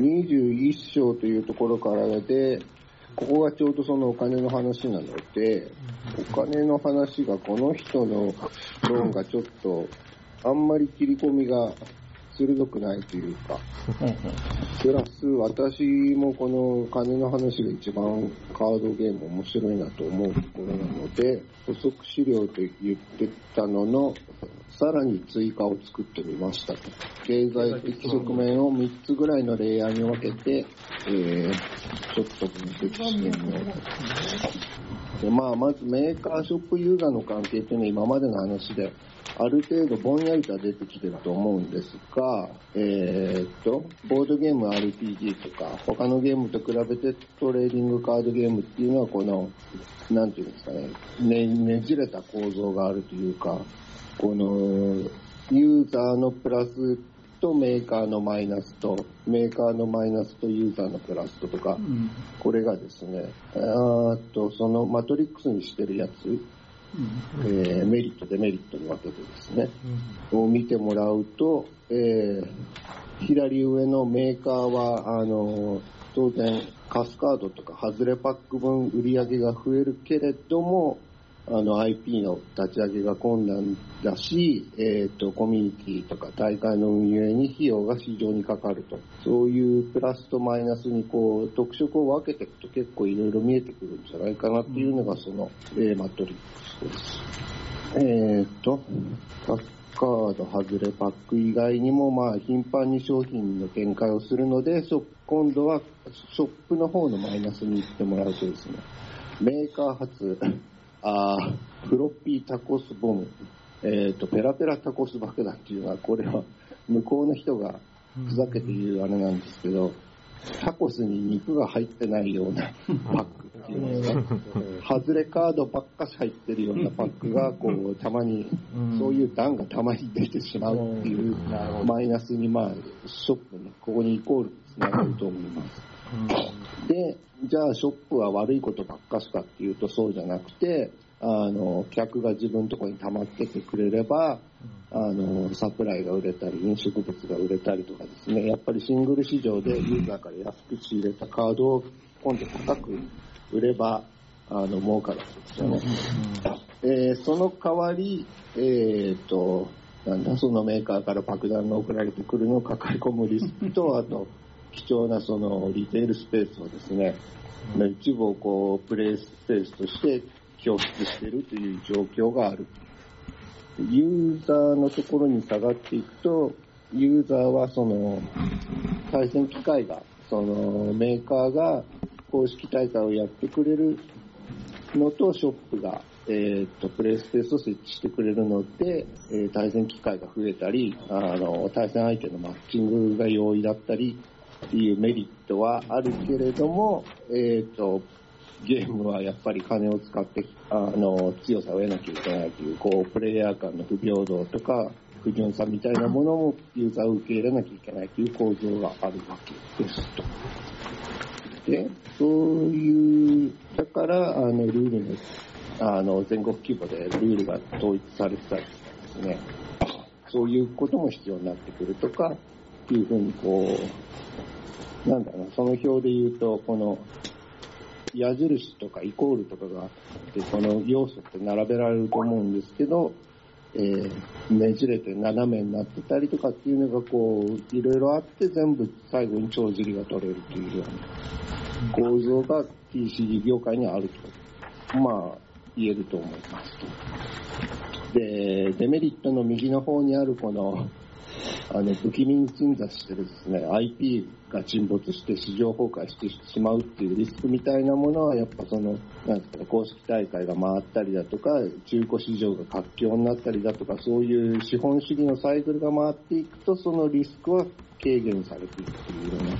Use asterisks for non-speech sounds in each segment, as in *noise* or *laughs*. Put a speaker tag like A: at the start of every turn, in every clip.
A: 21章というところからで、ここがちょうどそのお金の話なので、お金の話がこの人のローンがちょっと、あんまり切り込みが鋭くないというか、*laughs* プラス私もこの金の話が一番カードゲーム面白いなと思うところなので、補足資料と言ってたのの、さらに追加を作ってみましたと。経済的側面を3つぐらいのレイヤーに分けて、えー、ちょっと分析してみようと。でまあ、まずメーカーショップユーザーの関係っていうのは今までの話で、ある程度ぼんやりとは出てきてると思うんですが、えー、っと、ボードゲーム RPG とか、他のゲームと比べてトレーディングカードゲームっていうのはこの、なんていうんですかね、ねねじれた構造があるというか、この、ユーザーのプラスとメーカーのマイナスと、メーカーのマイナスとユーザーのプラスととか、うん、これがですね、あと、そのマトリックスにしてるやつ、うん、えー、メリット、デメリットに分けてですね、うん、を見てもらうと、えー、左上のメーカーは、あの、当然、カスカードとか外れパック分売り上げが増えるけれども、あの IP の立ち上げが困難だし、えっ、ー、と、コミュニティとか大会の運営に費用が非常にかかると。そういうプラスとマイナスにこう、特色を分けていくと結構いろいろ見えてくるんじゃないかなっていうのがその、A マトリックスです。えっ、ー、と、カカード外れパック以外にも、まあ、頻繁に商品の展開をするのでそ、今度はショップの方のマイナスに行ってもらうとですね、メーカー発あフロッピータコスボム、え、ー、と、ペラペラタコス爆弾っていうのは、これは向こうの人がふざけて言うあれなんですけど、タコスに肉が入ってないようなパックっていうのが、外れカードばっかし入ってるようなパックが、こう、たまに、そういう段がたまに出てしまうっていう、マイナスに、まあ、ショップに、ここにイコールつながると思います。で、じゃあショップは悪いことばっかしかっていうとそうじゃなくて、あの、客が自分のところに溜まっててくれれば、あの、サプライが売れたり、飲食物が売れたりとかですね、やっぱりシングル市場でユーザーから安く仕入れたカードを今度高く売れば、あの、儲かるわけですよね。えー、その代わり、えー、と、なんだ、そのメーカーから爆弾が送られてくるのを抱え込むリスクと、あと、貴重なそのリテールスペースをですね、うん、一部をこうプレイスペースとして供出しているという状況がある。ユーザーのところに下がっていくと、ユーザーはその対戦機械が、そのメーカーが公式大会をやってくれるのとショップが、えー、っと、プレイスペースを設置してくれるので、えー、対戦機会が増えたり、あの、対戦相手のマッチングが容易だったり、っていうメリットはあるけれども、えっ、ー、と、ゲームはやっぱり金を使って、あの、強さを得なきゃいけないという、こう、プレイヤー間の不平等とか、不純さみたいなものもユーザーを受け入れなきゃいけないという構造があるわけですと。で、そういう、だから、あの、ルールの、あの、全国規模でルールが統一されてたりですね、そういうことも必要になってくるとか、いうふうにこう、なんだろう、その表で言うと、この、矢印とかイコールとかがあって、この要素って並べられると思うんですけど、えー、ねじれて斜めになってたりとかっていうのがこう、いろいろあって全部最後に帳尻が取れるというような構造が TCG 業界にあると、まあ、言えると思います。で、デメリットの右の方にあるこの、あの、不気味に鎮座してるですね、IP が沈没して市場崩壊してしまうっていうリスクみたいなものは、やっぱその、なんですか、公式大会が回ったりだとか、中古市場が活況になったりだとか、そういう資本主義のサイクルが回っていくと、そのリスクは軽減されていくというような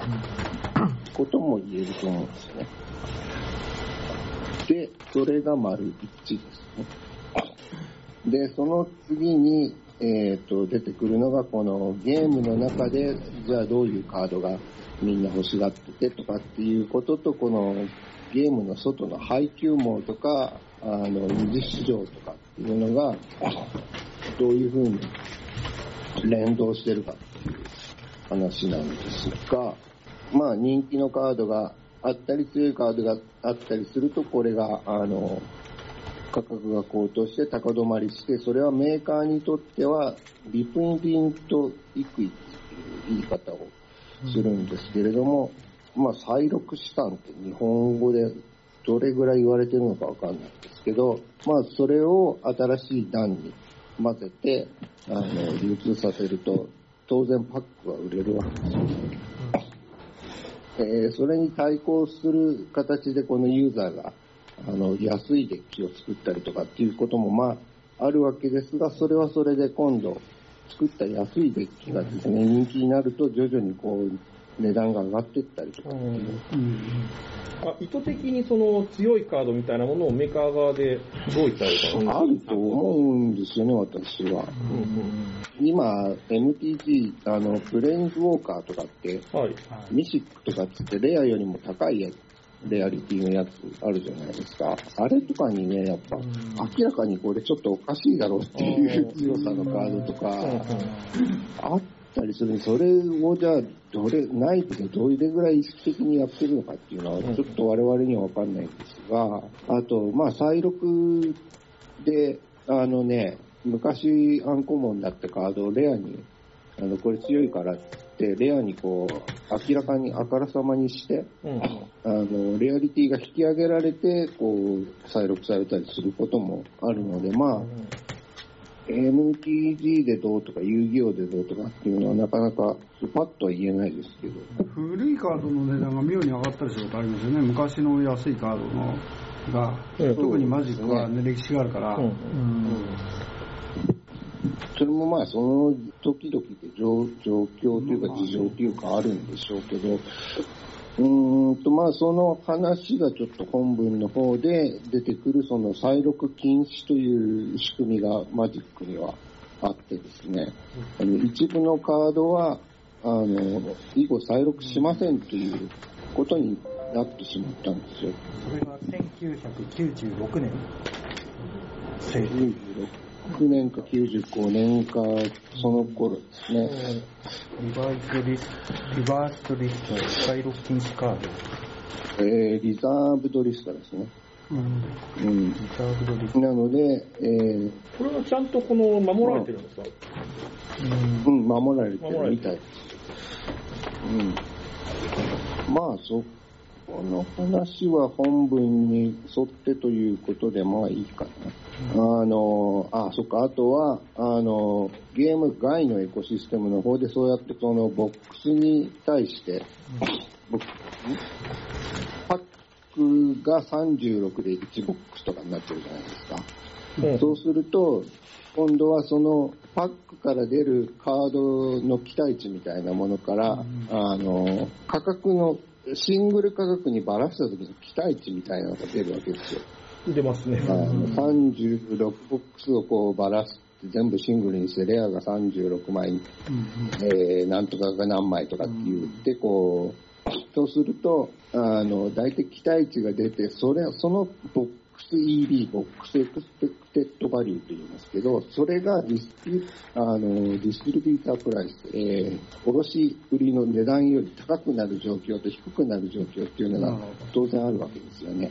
A: ことも言えると思うんですよね。で、それが丸一ですね。で、その次に、えーと、出てくるのがこのゲームの中でじゃあどういうカードがみんな欲しがっててとかっていうこととこのゲームの外の配給網とかあの二次市場とかっていうのがどういうふうに連動してるかっていう話なんですが、まあ人気のカードがあったり強いカードがあったりすると、これが、あの、価格が高騰して高止まりして、それはメーカーにとっては、リプインピンとイクイっていう言い方をするんですけれども、まあ、再録資産って日本語でどれぐらい言われてるのかわかんないんですけど、まあ、それを新しい段に混ぜて、あの、流通させると、当然パックは売れるわけですよ。えーそれに対抗する形でこのユーザーが、あの、安いデッキを作ったりとかっていうことも、まあ、あるわけですが、それはそれで今度、作った安いデッキがですね、人気になると徐々にこう、値段が上がっていったりとかっていう。
B: あ意図的にその強いカードみたいなものをメーカー側でどういったらいいか
A: あると思うんですよね、私は。今、MTG、あの、プレインズウォーカーとかって、
B: はい。
A: ミシックとかっつってレアよりも高いやつ、レアリティのやつあるじゃないですか。あれとかにね、やっぱ、明らかにこれちょっとおかしいだろうっていう強さのカードとか、あったりするそれをじゃあ、どれ、内部でどれぐらい意識的にやってるのかっていうのは、ちょっと我々にはわかんないんですが、あと、まあ、再録で、あのね、昔アンコモンだったカードをレアに、あの、これ強いからって、レアにこう、明らかにあからさまにして、
B: うんうん。
A: あの、レアリティが引き上げられて、こう、再録されたりすることもあるので、まあ、MTG でどうとか遊戯王でどうとかっていうのはなかなかパッとは言えないですけど、
C: 古いカードの値段が妙に上がったりすることありますよね。昔の安いカードのが、
B: うん。
C: 特にマジックは、ね、歴史があるから、
B: うん。
A: それもまあその時々で状状況というか事情というかあるんでしょうけど、うんと、まあ、その話がちょっと本文の方で出てくる、その再録禁止という仕組みがマジックにはあってですね、あの一部のカードは、あの、以後再録しませんということになってしまったんですよ。
D: それは1996年。1996
A: 89年か95年か、その頃ですね。
D: リバーストリスト、リバーストリスト、スカイロッキンスカード。
A: えー、リザーブドリストですね。
C: うん。
A: うん、
D: リザーブドリスト。
A: なので、えー、
B: これはちゃんとこの、守られてるんですか、
D: うん、
A: うん、守られてるみたいです。うん。まあ、そこの話は本文に沿ってということで、まあいいかな。あの、あ、そっか、あとは、あの、ゲーム外のエコシステムの方でそうやってそのボックスに対して、ボッパックが36で1ボックスとかになってるじゃないですか。
B: うん
A: そうすると、今度はそのパックから出るカードの期待値みたいなものから、あの、価格の、シングル価格にばらした時の期待値みたいなのが出るわけですよ。
B: 出ますね。
A: あの36ボックスをこうばらして全部シングルにして、レアが36枚、えー、なんとかが何枚とかって言って、こう、そうすると、あの、大体期待値が出て、それ、そのボックス EB、ボックスエクスペクテッドバリューと言いますけど、それが dis あの、 distributor price、えー、卸売りの値段より高くなる状況と低くなる状況っていうのが当然あるわけですよね。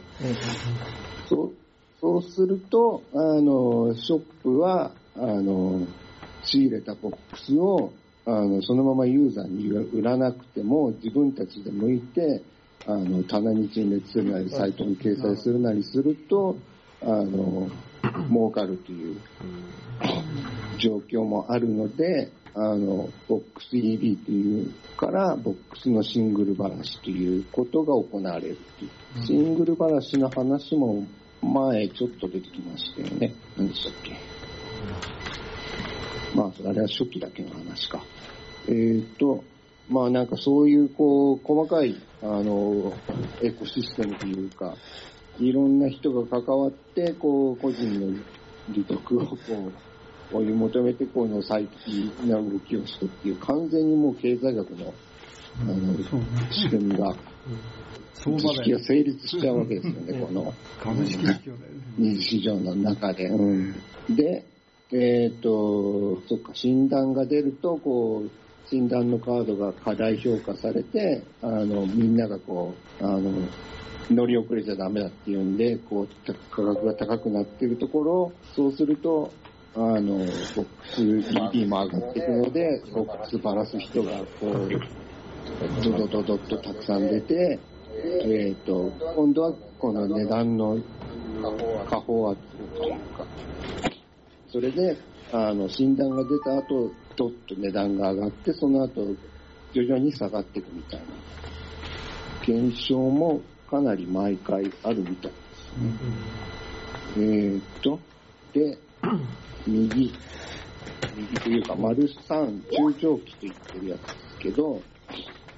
A: そう、そうすると、あの、ショップは、あの、仕入れたボックスを、あの、そのままユーザーに売らなくても、自分たちで剥いて、あの、棚に陳列するなり、サイトに掲載するなりすると、あの、儲かるという状況もあるので、あの、ボックス EB というから、ボックスのシングルバラシということが行われるっていう。シングルバラシの話も前ちょっと出てきましたよね。何でしたっけ？まあ、あれは初期だけの話か。えーと、まあなんかそういうこう、細かい、あの、エコシステムというか、いろんな人が関わって、こう、個人の利得をこう、追い求めて、この最適な動きをするっていう、完全にもう経済学の、あの、仕組みが、
C: 相場
A: 知識が
C: で
A: 成立しちゃうわけですよね、*laughs* この。
C: 株式
A: 二次市場の中で。うん、で、えっ、と、そっか、診断が出ると、こう、診断のカードが過大評価されて、あの、みんながこう、あの、乗り遅れちゃダメだっていうんで、こう、価格が高くなってるところ、そうすると、あの、ボックス ED も上がっていくので、ボックスばらす人が、こう、ドドドドッとたくさん出て、えっ、と、今度はこの値段の下方圧というか、それで、あの、診断が出た後、ドッと値段が上がって、その後、徐々に下がっていくみたいな、現象もかなり毎回あるみたいですね。えーっと、で、*clears throat* 右、右というか、丸3、中長期と言ってるやつですけど、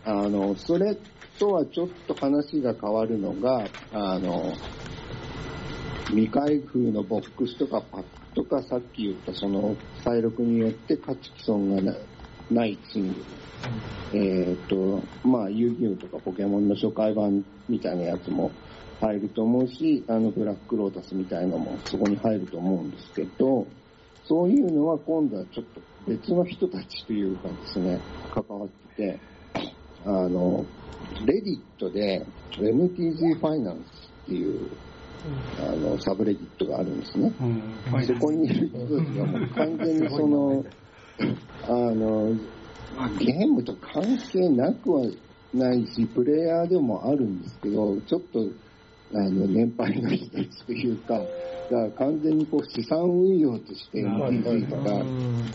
A: あの、それとはちょっと話が変わるのが、あの、未開封のボックスとかパックとか、さっき言ったその、再録によって価値既存がないツイングル。えっ、と、まあ、遊戯王とかポケモンの初回版みたいなやつも入ると思うし、あの、ブラックロータスみたいのもそこに入ると思うんですけど、そういうのは今度はちょっと別の人たちというかですね、関わってて、あの、レディットで MTG ファイナンスっていう、あの、サブレディットがあるんですね。
C: うん。
A: そこにいる人たちがもう完全にその、あの、まあゲームと関係なくはないし、プレイヤーでもあるんですけど、ちょっと、あの、年配の人たちというか、が完全にこう資産運用として MTG とか、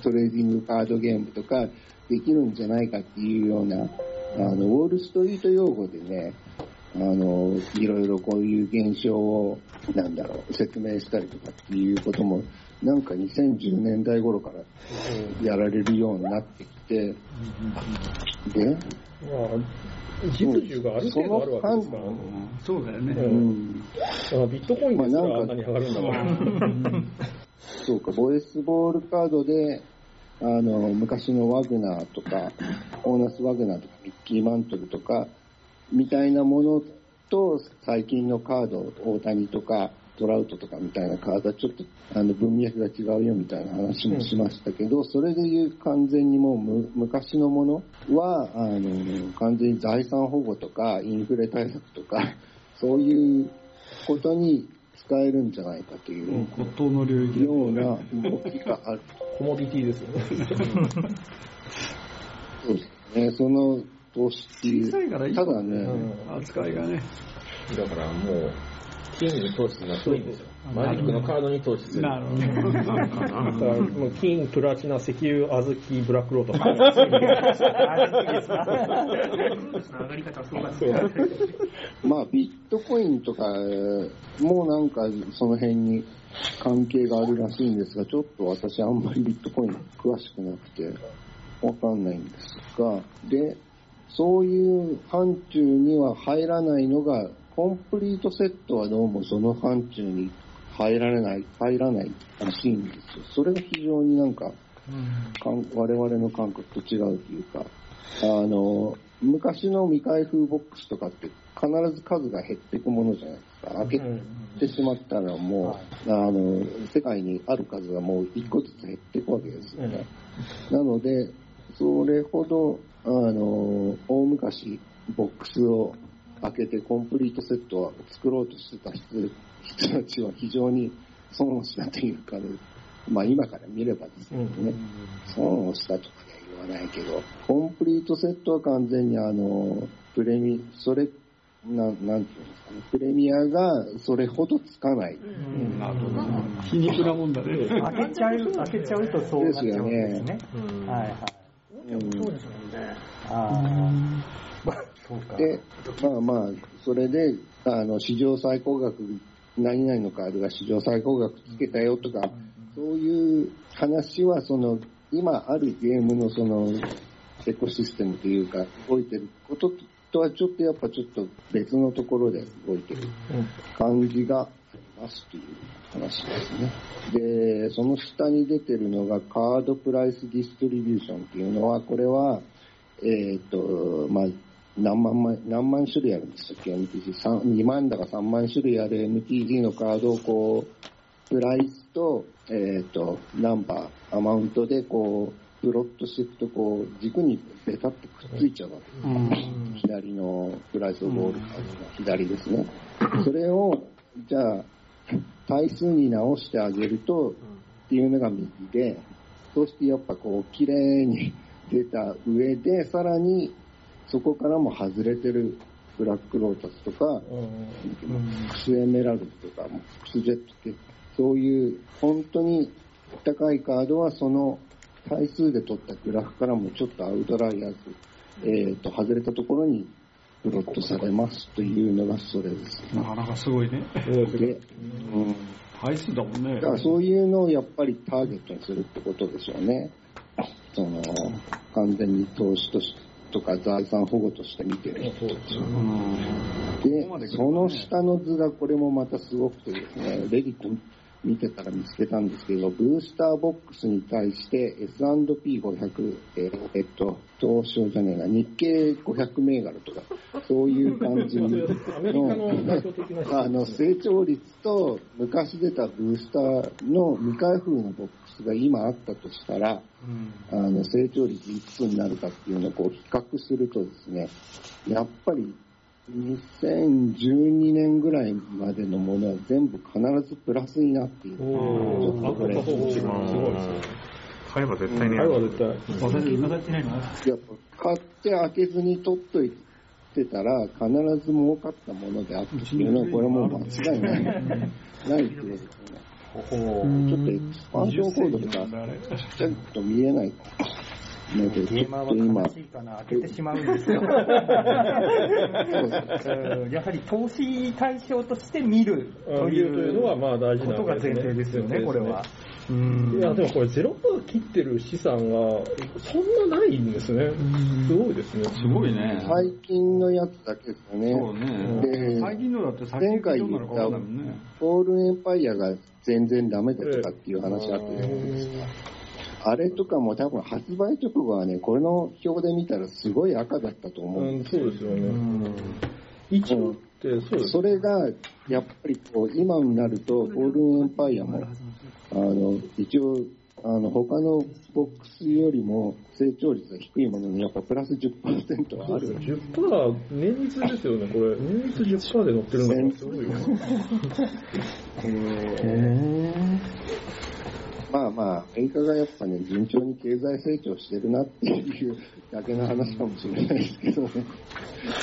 A: トレーディングカードゲームとかできるんじゃないかっていうような、あの、ウォールストリート用語でね、あの、いろいろこういう現象を、なんだろう、説明したりとかっていうことも、なんか2010年代頃からやられるようになってきて、で、
B: まあ、実需がある程度あるわけですからね。
C: そうだよね。
B: う
A: うん
B: ビットコインですら
A: まあなんか
B: あんなに上がるんだから。
A: そうか、ボイスボールカードで、あの、昔のワグナーとか、オーナス・ワグナーとか、ミッキー・マントルとか、みたいなものと、最近のカード、大谷とか、トラウトとかみたいなカードはちょっと、あの、文脈が違うよみたいな話もしましたけど、それで言う完全にもうむ昔のものは、あの、完全に財産保護とか、インフレ対策とか、そういうことに使えるんじゃないかという
C: 骨董の領域
A: ような動きがある。*laughs*
B: コモディティですよね。
A: そうですね。その投資っていう。
C: 小さいからいい
A: ただね、
B: うん
C: 扱いがね。
E: だからもう、金に投資するのは遠いんですよ。マジックのカードに投資する。
C: なるほど。
B: もう金、プラチナ、石油、小豆、ブラックロード。
F: 上がり方はすごかったですね。
A: まあビットコインとかもなんかその辺に関係があるらしいんですが、ちょっと私あんまりビットコイン詳しくなくてわかんないんですが、で、そういう範疇には入らないのが、コンプリートセットはどうもその範疇に入られない、入らないらしいんですよ。それが非常になんか、かん我々の感覚と違うというか、あの、昔の未開封ボックスとかって必ず数が減っていくものじゃないですか。開けてしまったらもう、あの、世界にある数がもう一個ずつ減っていくわけですよね。なので、それほど、あの、大昔、ボックスを開けてコンプリートセットを作ろうとしてた人人たちは非常に損をしたというかね、まあ今から見ればですけどね、損をしたとかね言わないけど、コンプリートセットは完全にあの、プレミ、それ、なん、なんていうんですかね、プレミアがそれほどつかない。
C: なるほどな。皮肉なもんだね。
D: 開けちゃう、開けちゃうとそうなっちゃうんですね。はいはい。
F: そうですもんね。
D: ああ、そうか。
A: で、まあまあ、それで、あの、史上最高額、何々のカードが史上最高額つけたよとか、そういう話は、その、今あるゲームのその、エコシステムというか、動いてることとはちょっとやっぱちょっと別のところで動いてる感じがありますという話ですね。で、その下に出てるのがカードプライスディストリビューションっていうのは、これは、えっ、と、まあ、何万枚、何万種類あるんでしたっけ ?MTG。三2万だか3万種類ある MTG のカードをこう、プライスと、えっ、と、ナンバー、アマウントでこう、プロットしていくと、こう、軸にベタってくっついちゃうわけ。
C: うん。
A: 左のプライスボールの左ですね。それを、じゃあ、対数に直してあげると、っていうのが右で、そしてやっぱこう、綺麗に出た上で、さらに、そこからも外れてるブラックロータスとか、クスエメラルドとか、クスジェットって、そういう本当に高いカードはその対数で取ったグラフからもちょっとアウトライアーズ、えっ、と、外れたところにプロットされますというのがそれです。
C: なかなかすごいね。
A: で、うん。
C: 配数だもんね
A: だ。からそういうのをやっぱりターゲットにするってことでしょうね。その、完全に投資としとか財産保護として見てる人たち。でその下の図がこれもまたすごくてですね、レディット見てたら見つけたんですけど、ブースターボックスに対して S&P500、えーえっと、東証じゃねえな、日経500銘柄とか、そういう感じ *laughs*
B: の
A: の、あの、成長率と昔出たブースターの未開封のボックスが今あったとしたら、あの、成長率いくつになるかっていうのをこう比較するとですね、やっぱり2012年ぐらいまでのものは全部必ずプラスになっている。ちょっとこれ、
B: すごいですね。
G: 買えば絶対に
B: あれは絶対。
C: 私、今だってないの
A: やっぱ買って開けずに取っといてたら必ず儲かったものであったっていうのはこれも間違いない。ないってことですよね。ちょっとエクスパンションコードとかちっちゃいと見えないので、
D: ゲーマーは悲、しいかな、開けてしまうんですよ。*laughs* うんやはり投資対象として見ると
B: と
D: い
B: いうのは
D: う
B: まあ大事な
D: ことが前提ですよね、これは。う
B: い
D: ん
B: や、でもこれ0%切ってる資産がそんなないんですね。すごいですね。
C: すごいね。
A: 最近のやつだけですよね。
C: そうね。
A: で
C: 最近のだって先
A: 前回言った
C: るかわかんないもんね。
A: フォールエンパイアが全然ダメだとかっていう話あったじゃないですか。あれとかも多分発売直後はね、これの表で見たらすごい赤だったと思う。
B: うん、そうですよね。一応って、そうです
A: それが、やっぱりこう、今になると、フォールエンパイアも、あの、一応、あの、他のボックスよりも成長率が低いものに、やっぱプラス10%はある。
B: 10%、年率ですよね、これ。年率10%で乗ってるのがすごいよ。*laughs*
A: まあまあ、アメリカがやっぱね、順調に経済成長してるなっていうだけの話かもしれないですけどね。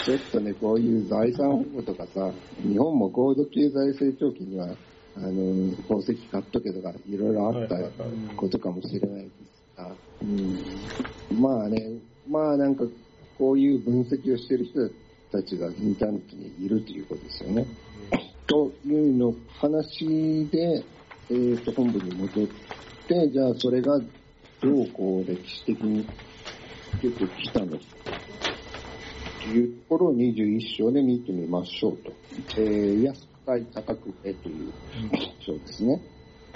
A: ちょっとね、こういう財産保護とかさ、日本も高度経済成長期には、あの、宝石買っとけとか、いろいろあったことかもしれないですが、うん、まあね、まあなんか、こういう分析をしてる人たちがインターネットにいるということですよね。というの話で、えー、と本部に戻って、じゃあそれがどうこう歴史的に出てきたのかというところを21章で見てみましょうと。えー安く買い高く売れという章ですね。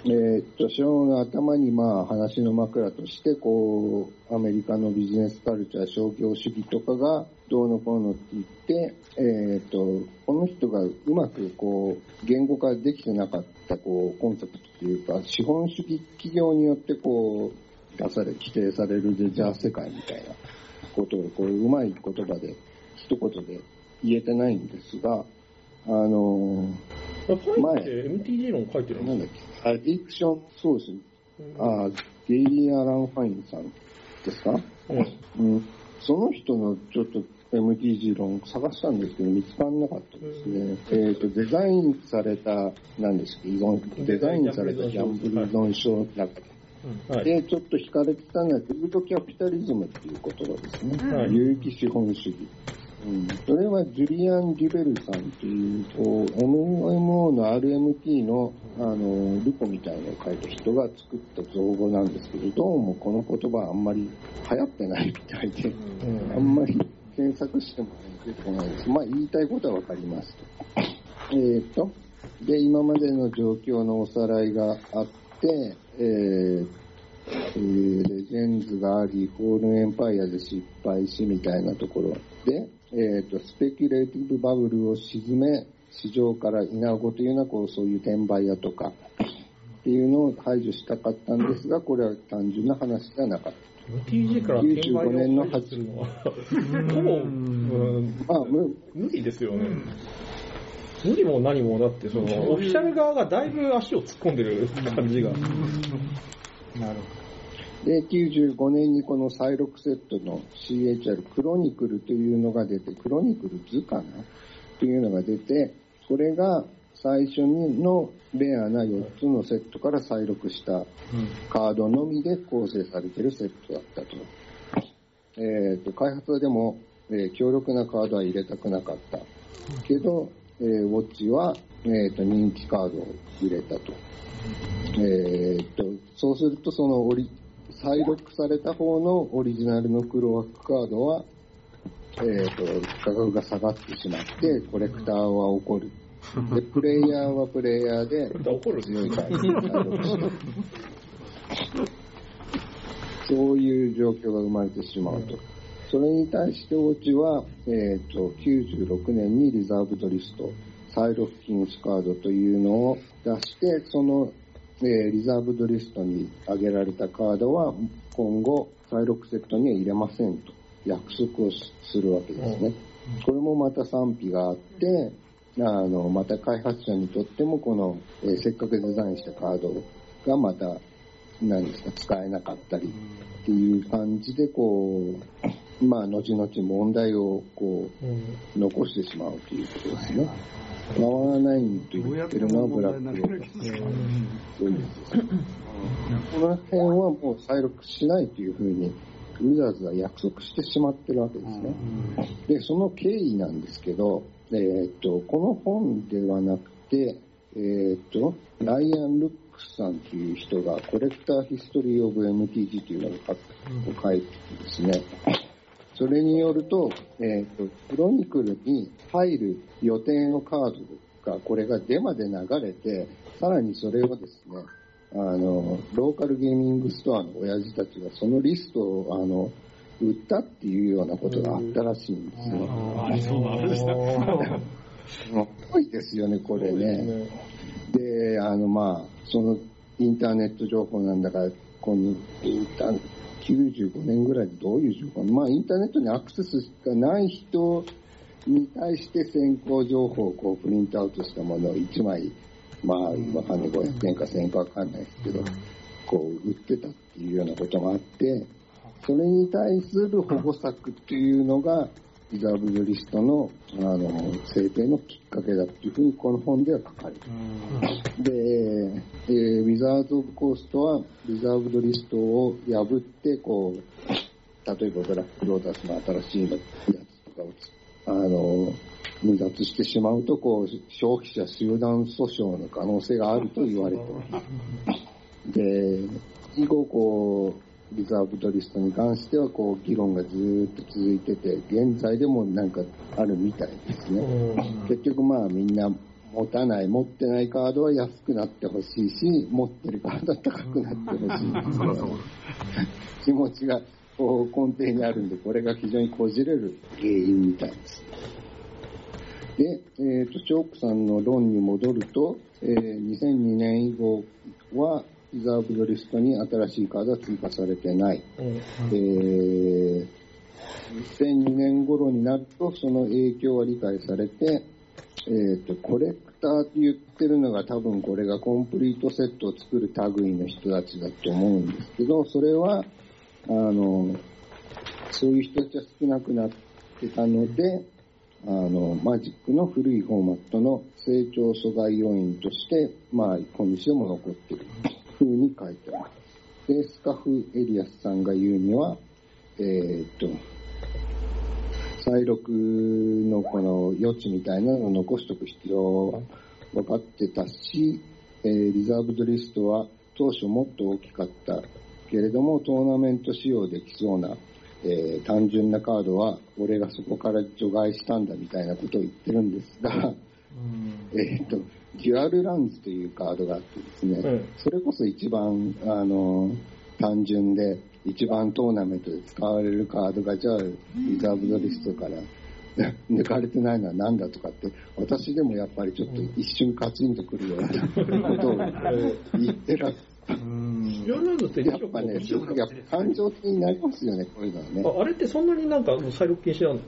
A: えーっと、章の頭にまあ話の枕として、こう、アメリカのビジネスカルチャー、商業主義とかがどうのこうのって言って、えーっと、この人がうまくこう、言語化できてなかったこう、コンセプトというか、資本主義企業によってこう、出され、規定されるレジャー世界みたいなことを、こう、うまい言葉で、一言で言えてないんですが、あの
B: ファイって MTG 論書いてるん
A: なんだっけ、アディクション、そうですね。あゲイリー・アラン・ファインさんですか、うん、その人のちょっと MTG 論探したんですけど見つからなかったですね。えっ、と、デザインされた、なんですけ？ど、デザインされたギャンブル依存症の中で。
B: はい。
A: で、ちょっと惹かれてたのは、グードキャピタリズムっていう言葉ですね。
B: はい
A: 有機資本主義。うん、それはジュリアン・デュベルさんという、MMO の RMT の、あの、ルポみたいのを書いた人が作った造語なんですけど、どうもこの言葉はあんまり流行ってないみたいで、あんまり検索しても、ね、出てこないです。まあ言いたいことはわかりますと。えーっと、で、今までの状況のおさらいがあって、えーえーレジェンズがあり、フォールエンパイアで失敗しみたいなところで、えーと、スペキュレーティブバブルを沈め、市場からイナゴというのはこうそういう転売屋とかっていうのを排除したかったんですが、これは単純な話ではなかった。
B: TG から転売
A: 95年の
B: を排除するのは、ほぼ、うん
A: あ、む
B: 無理ですよね。無理も何も、だってその、オフィシャル側がだいぶ足を突っ込んでる感じが。
D: なる
A: で、95年にこのサイロクセットの CHR クロニクルというのが出て、クロニクル図かなというのが出て、これが最初のレアな4つのセットから再録したカードのみで構成されているセットだったと。えっ、と、開発はでも、えー強力なカードは入れたくなかった。けど、えーウォッチは、えっ、と、人気カードを入れたと。えーっと、そうすると、そのオリ、再録された方のオリジナルの黒枠カードは、えーっと、価格が下がってしまって、コレクターは怒る。で、プレイヤーはプレイヤーで、
B: 怒る
A: 強いカー。そういう状況が生まれてしまうと。それに対してウォッチは、えっ、と、96年にリザーブドリスト、サイロフ禁止カードというのを出して、その、えーリザーブドリストに挙げられたカードは今後、サイロクセットには入れませんと約束をするわけですね。これもまた賛否があって、あの、また開発者にとってもこの、えーせっかくデザインしたカードがまた、何ですか、使えなかったりっていう感じで、こう、まあ、後々問題をこう、残してしまうということですね。パワーナインと言ってるのはブラックロード。そういうですこの辺はもう再録しないというふうに、ウィザーズは約束してしまってるわけですね。で、その経緯なんですけど、えーっと、この本ではなくて、えーっと、ライアン・ルックスさんという人が、コレクター・ヒストリー・オブ・ MTG というのを書いてですね、それによると、えっ、と、クロニクルに入る予定のカードが、これがデマで流れて、さらにそれをですね、あの、ローカルゲーミングストアの親父たちがそのリストを、あの、売ったっていうようなことがあったらしいんですよ。
F: ありそうな話でした。
A: もう多いですよね、これね。で、あの、まあ、そのインターネット情報なんだから、このインター95年ぐらいでどういう情報まあ、インターネットにアクセスしかない人に対して先行情報をこうプリントアウトしたものを1枚、まあ、わかんない、500円か1000円かわかんないですけど、こう、売ってたっていうようなことがあって、それに対する保護策っていうのが、リザーブドリストのあの制定のきっかけだっていうふうにこの本では書かれている。で、えーウィザーズ・オブ・コーストはリザーブドリストを破って、こう、例えばブラックローダースの新しいやつとかをつ、あの、離脱してしまうと、こう、消費者集団訴訟の可能性があると言われています。で、以後、こう、リザーブドリストに関しては、こう、議論がずーっと続いてて、現在でもなんかあるみたいですね。結局まあみんな持たない、持ってないカードは安くなってほしいし、持ってるカードは高くなってほしい。気持ちがこう根底にあるんで、これが非常にこじれる原因みたいです。で、えっ、と、チョークさんの論に戻ると、えー2002年以後は、リザーブドリストに新しいカードは追加されてない。えー2002年頃になると、その影響は理解されて、えっ、と、コレクターって言ってるのが多分これがコンプリートセットを作る類の人たちだと思うんですけど、それは、あの、そういう人たちは少なくなってたので、あの、マジックの古いフォーマットの成長阻害要因として、まあ、今日でも残っている風に書いてある。で、スカフエリアスさんが言うには、えーっと、再録のこの余地みたいなのを残しておく必要は分かってたし、えーリザーブドリストは当初もっと大きかったけれども、トーナメント仕様できそうな、えー単純なカードは俺がそこから除外したんだみたいなことを言ってるんですが、えっ、と、デュアルランズというカードがあってですね、
B: うん。
A: それこそ一番、あの、単純で、一番トーナメントで使われるカードが、じゃあ、リザーブドリストから *laughs* 抜かれてないのは何だとかって、私でもやっぱりちょっと一瞬カチンとくるような *laughs* ことを言ってらっ
B: って
A: やっぱね、やっぱ感情的になりますよね、こういうのはね。
B: ああれってそんなになんか再録禁止なの？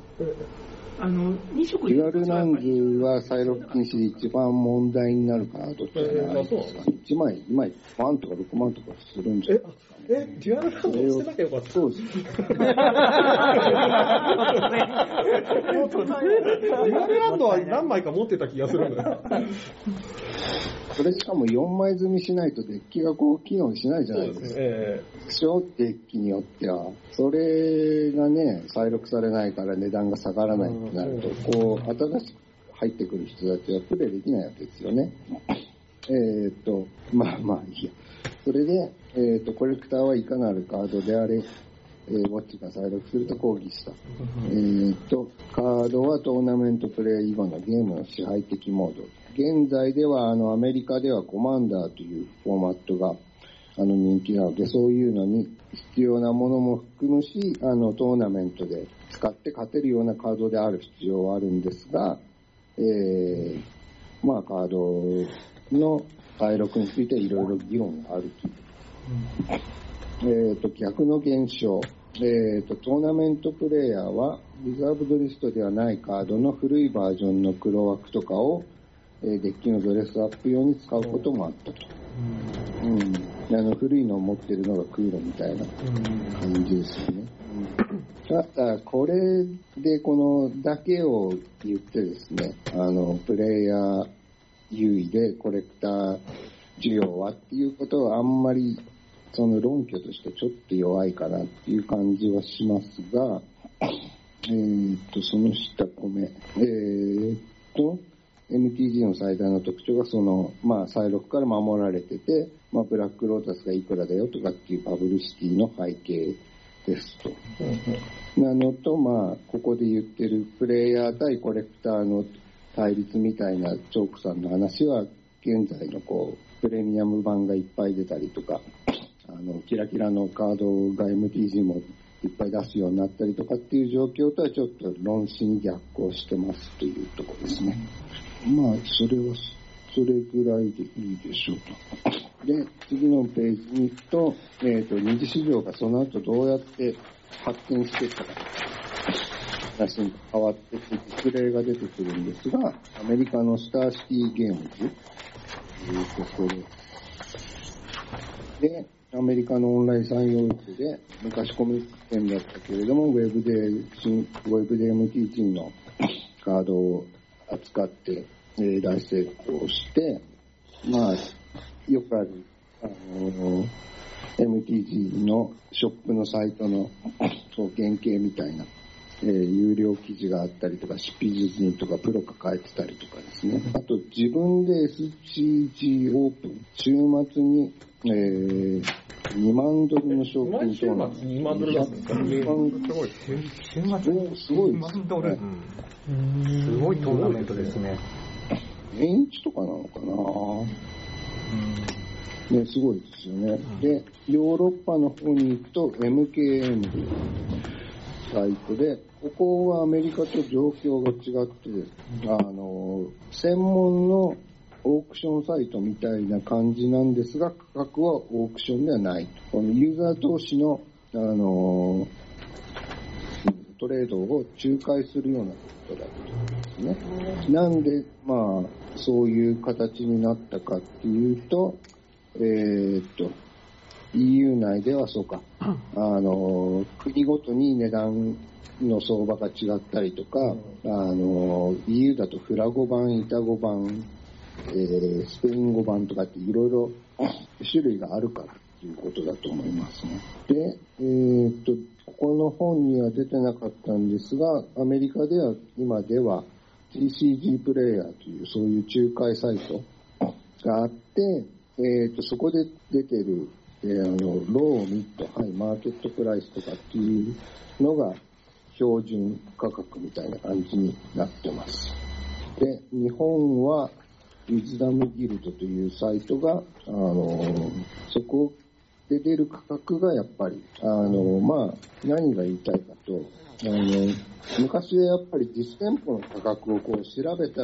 F: あの、2色
A: dual lands は再録禁止で一番問題になるカードってのはないですか、1枚、2枚、5万とか6万とかするんじゃないですか、
B: え、デュアルランド捨てなきゃよかった。
A: そうです。
B: デュアルランドは何枚か持ってた気がするんだよ。
A: それしかも4枚積みしないとデッキがこう機能しないじゃないですか。
B: え
A: 小デッキによっては、それがね、再録されないから値段が下がらないってなると、こう、新しく入ってくる人たちはプレイできないわけですよね。えーっと、まあまあいいや。それで、えーっと、コレクターはいかなるカードであれ、えーウォッチが再録すると抗議した。えっと、カードはトーナメントプレイ以後のゲームの支配的モード。現在では、あの、アメリカではコマンダーというフォーマットが、あの、人気なので、そういうのに必要なものも含むし、あの、トーナメントで使って勝てるようなカードである必要はあるんですが、えー、まあ、カードの再録についていろいろ議論があるという。えっ、と、逆の現象。えっ、と、トーナメントプレイヤーは、リザーブドリストではないカードの古いバージョンの黒枠とかを、えーデッキのドレスアップ用に使うこともあったと。うん。あの、古いのを持ってるのがクールみたいな感じですよね。うん、ただ、これでこのだけを言ってですね、あの、プレイヤー優位でコレクター需要はっていうことはあんまりその論拠としてちょっと弱いかなっていう感じはしますが、*coughs* えーっと、その下米。えーっと、MTG の最大の特徴がその、まあ、再録から守られてて、まあ、ブラックロータスがいくらだよとかっていうパブリシティの背景ですと。なのと、まあ、ここで言ってるプレイヤー対コレクターの対立みたいなチョークさんの話は、現在のこう、プレミアム版がいっぱい出たりとか、あの、キラキラのカードが MTG もいっぱい出すようになったりとかっていう状況とはちょっと論旨に逆行してますというとこですね。まあ、それは、それぐらいでいいでしょうと。で、次のページに行くと、えっ、と、二次市場がその後どうやって発展していったか。話に変わってきて、実例が出てくるんですが、アメリカのスターシティゲームズというところで、アメリカのオンライン産業域で、昔コミック店だったけれども、ウェブで、ウェブで MTG のカードを扱って、えー大成功して、まあ、よくある、あの MTG のショップのサイトの原型みたいな、えー有料記事があったりとか、執筆人とかプロが書いてたりとかですね。あと、自分で SCG オープン、週末に、えー2万ドルの賞金
B: 毎週末2万ドル？ですか
A: 2万
D: すごい。週末？
A: おすごいです
F: 2万ドル
A: ね。
D: すごいトーナメントですね。
A: 年一とかなのかなね、すごいですよね。で、ヨーロッパの方に行くと MKM というサイトで、ここはアメリカと状況が違ってあの、専門のオークションサイトみたいな感じなんですが、価格はオークションではない。このユーザー同士の、あの、トレードを仲介するようなことだったんですね。なんで、まあ、そういう形になったかっていうと、えーっと、EU 内ではそうか、あの、国ごとに値段の相場が違ったりとか、あの、EU だとフラ語版、イタ語版、えースペイン語版とかっていろいろ *coughs* 種類があるからということだと思いますね。で、えーっと、ここの本には出てなかったんですが、アメリカでは今では TCG プレイヤーというそういう仲介サイト *coughs* があって、えーっと、そこで出てる、えーあの、 low、mid、high、market price とかっていうのが標準価格みたいな感じになってます。で、日本は、ウィズダムギルドというサイトが、あの、そこで出る価格がやっぱり、あの、まあ、何が言いたいかと、あの、昔はやっぱり実店舗の価格をこう調べた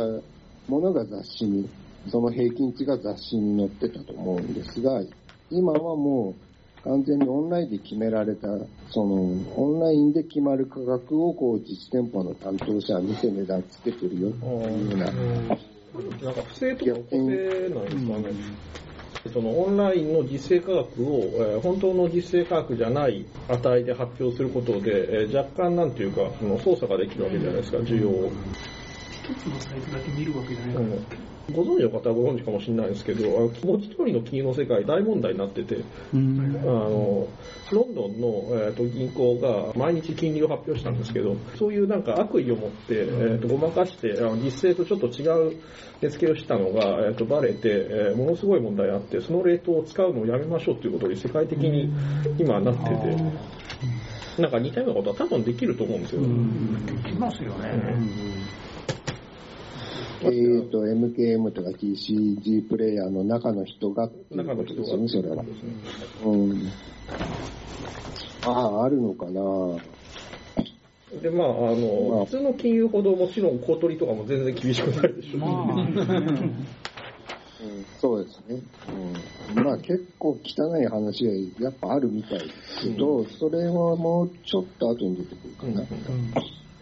A: ものが雑誌に、その平均値が雑誌に載ってたと思うんですが、今はもう完全にオンラインで決められた、その、オンラインで決まる価格をこう実店舗の担当者は見て値段つけてるよっていうような、
B: なんか不正とか不正なんですかね。そのオンラインの実勢価格を、えー本当の実勢価格じゃない値で発表することで、えー若干なんていうか、その操作ができるわけじゃないですか、需要を。
F: 一つのサイトだけ見るわけじゃないから。
B: うんご存知の方はご存知かもしれないですけど、あの文字通りの金融の世界大問題になってて、
C: うん。
B: あの、ロンドンの、えーと銀行が毎日金利を発表したんですけど、そういうなんか悪意を持って、えーとごまかして、あの実勢とちょっと違う値付けをしたのが、えーとバレて、えーものすごい問題あって、そのレートを使うのをやめましょうということに世界的に今なってて、なんか似たようなことは多分できると思うんですよ。
F: できますよね。
A: えーと、MKM とか TCG プレイヤーの中の人が
B: 中の人
A: すよね、それは。うん。ああ、あるのかな
B: で、まあ、あの、
A: まあ
B: 普通の金融ほどもちろん小取りとかも全然厳しくないでしょうし。
A: うんそうですね。うん、まあ結構汚い話はやっぱあるみたいですけど、それはもうちょっと後に出てくるかな。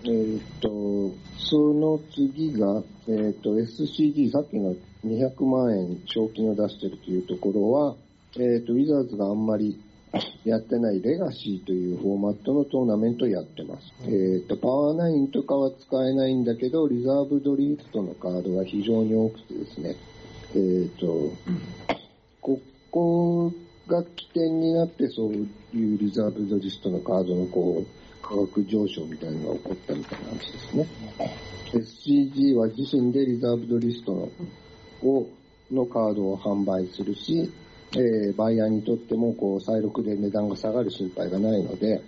A: えーっと、その次が、えーっと、SCG、さっきの200万円賞金を出してるというところは、えーっと、ウィザーズがあんまりやってないレガシーというフォーマットのトーナメントをやってます。えーっと、パワー9とかは使えないんだけど、リザーブドリフトのカードが非常に多くてですね、えーっと、ここが起点になってそういうリザーブドリストのカードのこう、価格上昇みたいなのが起こったみたいな話ですね。SCG は自身でリザーブドリストのをのカードを販売するし、えーバイヤーにとってもこう再録で値段が下がる心配がないので、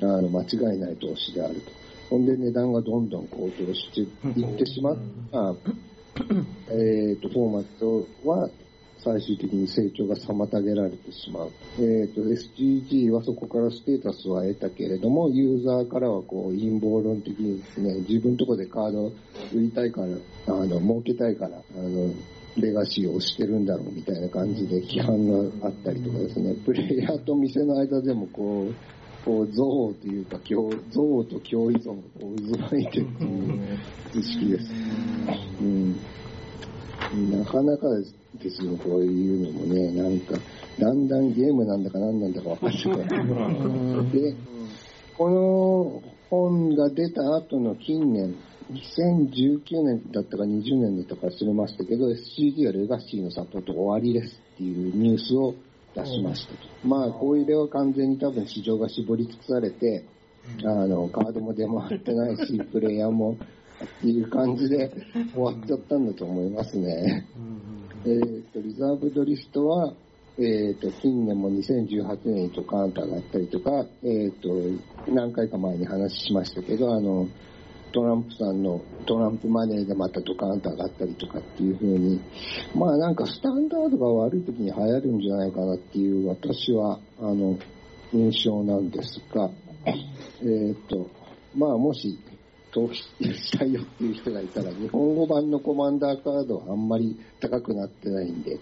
A: あの間違いない投資であると。ほんで値段がどんどん高騰していってしまった、えーと、フォーマットは最終的に成長が妨げられてしまう。えっ、と、SGG はそこからステータスは得たけれども、ユーザーからはこう陰謀論的にですね、自分のとこでカード売りたいから、あの、儲けたいから、あの、レガシーをしてるんだろうみたいな感じで批判があったりとかですね、プレイヤーと店の間でもこう、こう、憎悪というか、共憎悪と共依存がこう渦巻いてるっていう図式です。うんなかなかですよ、こういうのもね、なんか、だんだんゲームなんだか何なんだか分かってこない。で、この本が出た後の近年、2019年だったか20年だったか忘れましたけど、SCG はレガシーのサポート終わりですっていうニュースを出しましたと。まあ、これは完全に多分市場が絞り尽くされて、あの、カードも出回ってないし、プレイヤーもっていう感じで終わっちゃったんだと思いますね。えーと、リザーブドリストは、えーと、近年も2018年にドカーンと上がったりとか、えーと、何回か前に話しましたけど、あの、トランプさんのトランプマネーでまたドカーンと上がったりとかっていう風に、まあなんかスタンダードが悪い時に流行るんじゃないかなっていう私は、あの、印象なんですが、えっ、と、まあもし投資したいよっていう人がいたら、日本語版のコマンダーカードはあんまり高くなってないんで、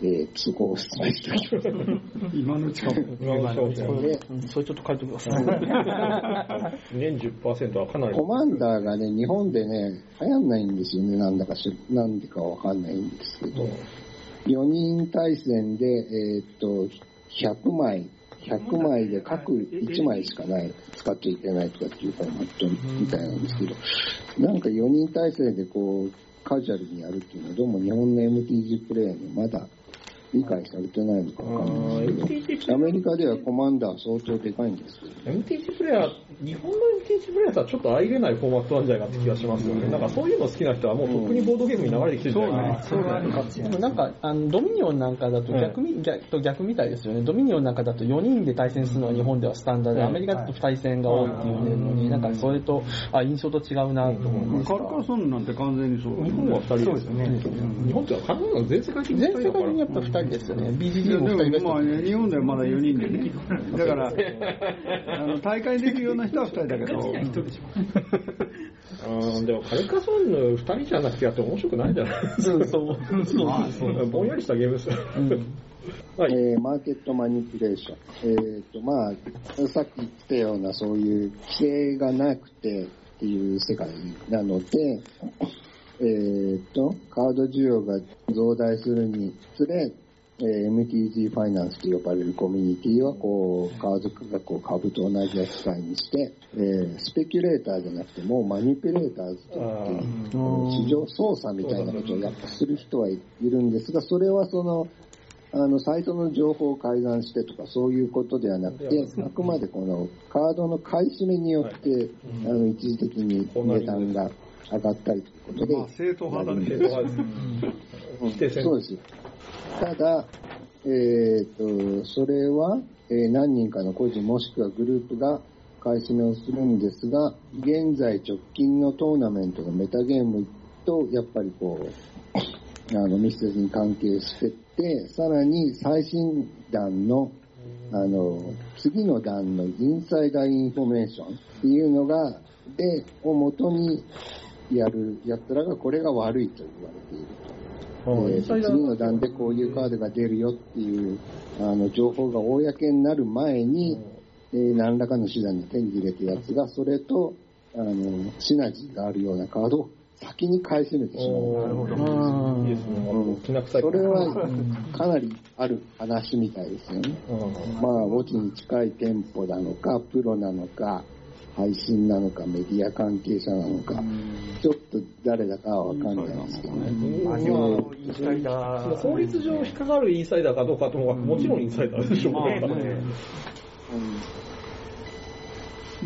A: えー、そこをお勧めしておきます。*laughs*
C: 今のうちかも。
B: 今の商品
A: で、
D: うんそれちょっと書いてください。
B: 年10%はかなり。
A: コマンダーがね、日本でね、流行んないんですよね、なんだかしなんでかわかんないんですけど、4人対戦で、えーっと、100枚、100枚で各1枚しかない、使っちゃいけないとかっていうフォーマットみたいなんですけど、なんか4人体制でこう、カジュアルにやるっていうのは、どうも日本の MTG プレイヤーにまだ理解されてないのかわかんないですけど、アメリカではコマンダー相当でかいんです。けど、
B: MTG プレイヤー、日本の MTG プレイヤーとはちょっと相入れないフォーマットなんじゃないかって気がしますよね。なんかそういうの好きな人はもうとっくにボードゲームに流れてきてるんじゃないか。な。
D: そうがあるかでもなんか、あの、ドミニオンなんかだと逆み、逆と逆みたいですよね。ドミニオンなんかだと4人で対戦するのは日本ではスタンダード。で、アメリカだと2対戦が多いっていうのに、なんかそれと、あ、印象と違うなと思いました。
C: カルカソンなんて完全にそう。
B: 日本は2人ですよね。日本っては必ず全世界的に
D: 全世
B: 2人だから。
D: 界にやっぱ2人ですよね。BGG も2人
C: で
D: です
C: もまあね、日本ではまだ4人でね。*laughs* だから、あの大会出るような人は2人だけど、
B: うん、でもカルカソンヌ2人じゃなくてやって面白くないんじゃない？
D: そうそう。そう
B: ぼんやりしたゲームですよ。はい。
A: えーマーケットマニピュレーション。えっ、と、まあ、さっき言ったようなそういう規制がなくてっていう世界なので、えっ、と、カード需要が増大するにつれ、えー MTG ファイナンスと呼ばれるコミュニティは、こう、カード価格を株と同じ扱いにして、えースペキュレーターじゃなくて、もうマニピュレーターズと言って、市場操作みたいなことをやっぱする人はいるんですが、それはその、あの、サイトの情報を改ざんしてとかそういうことではなくて、あくまでこのカードの買い占めによって、あの、一時的に値段が上がったりということで、
C: まあ、正統派だね。
B: 正統派です
A: うん。
B: 否定せん。
A: そうです。ただ、えっ、と、それは、え何人かの個人もしくはグループが買い占めをするんですが、現在直近のトーナメントのメタゲームと、やっぱりこう、あの、密接に関係してて、さらに最新弾の、あの、次の弾の insider information っていうのが、で、を元にやる奴らがこれが悪いと言われていると。えーと次の弾でこういうカードが出るよっていうあの情報が公になる前に、えー何らかの手段で手に入れたやつが、それとあのシナジーがあるようなカードを先に買い占めてしまう。
B: なるほど。
D: うん
B: いいですね。
A: うん。それはかなりある話みたいですよね。
B: うん
A: まあ、墓地に近い店舗なのか、プロなのか、配信なのか、メディア関係者なのか、ちょっと誰だかはわかんないですけどね。
F: インサイダー。
B: 法律上引っかかるインサイダーかどうかとももちろんインサイダーでしょうね。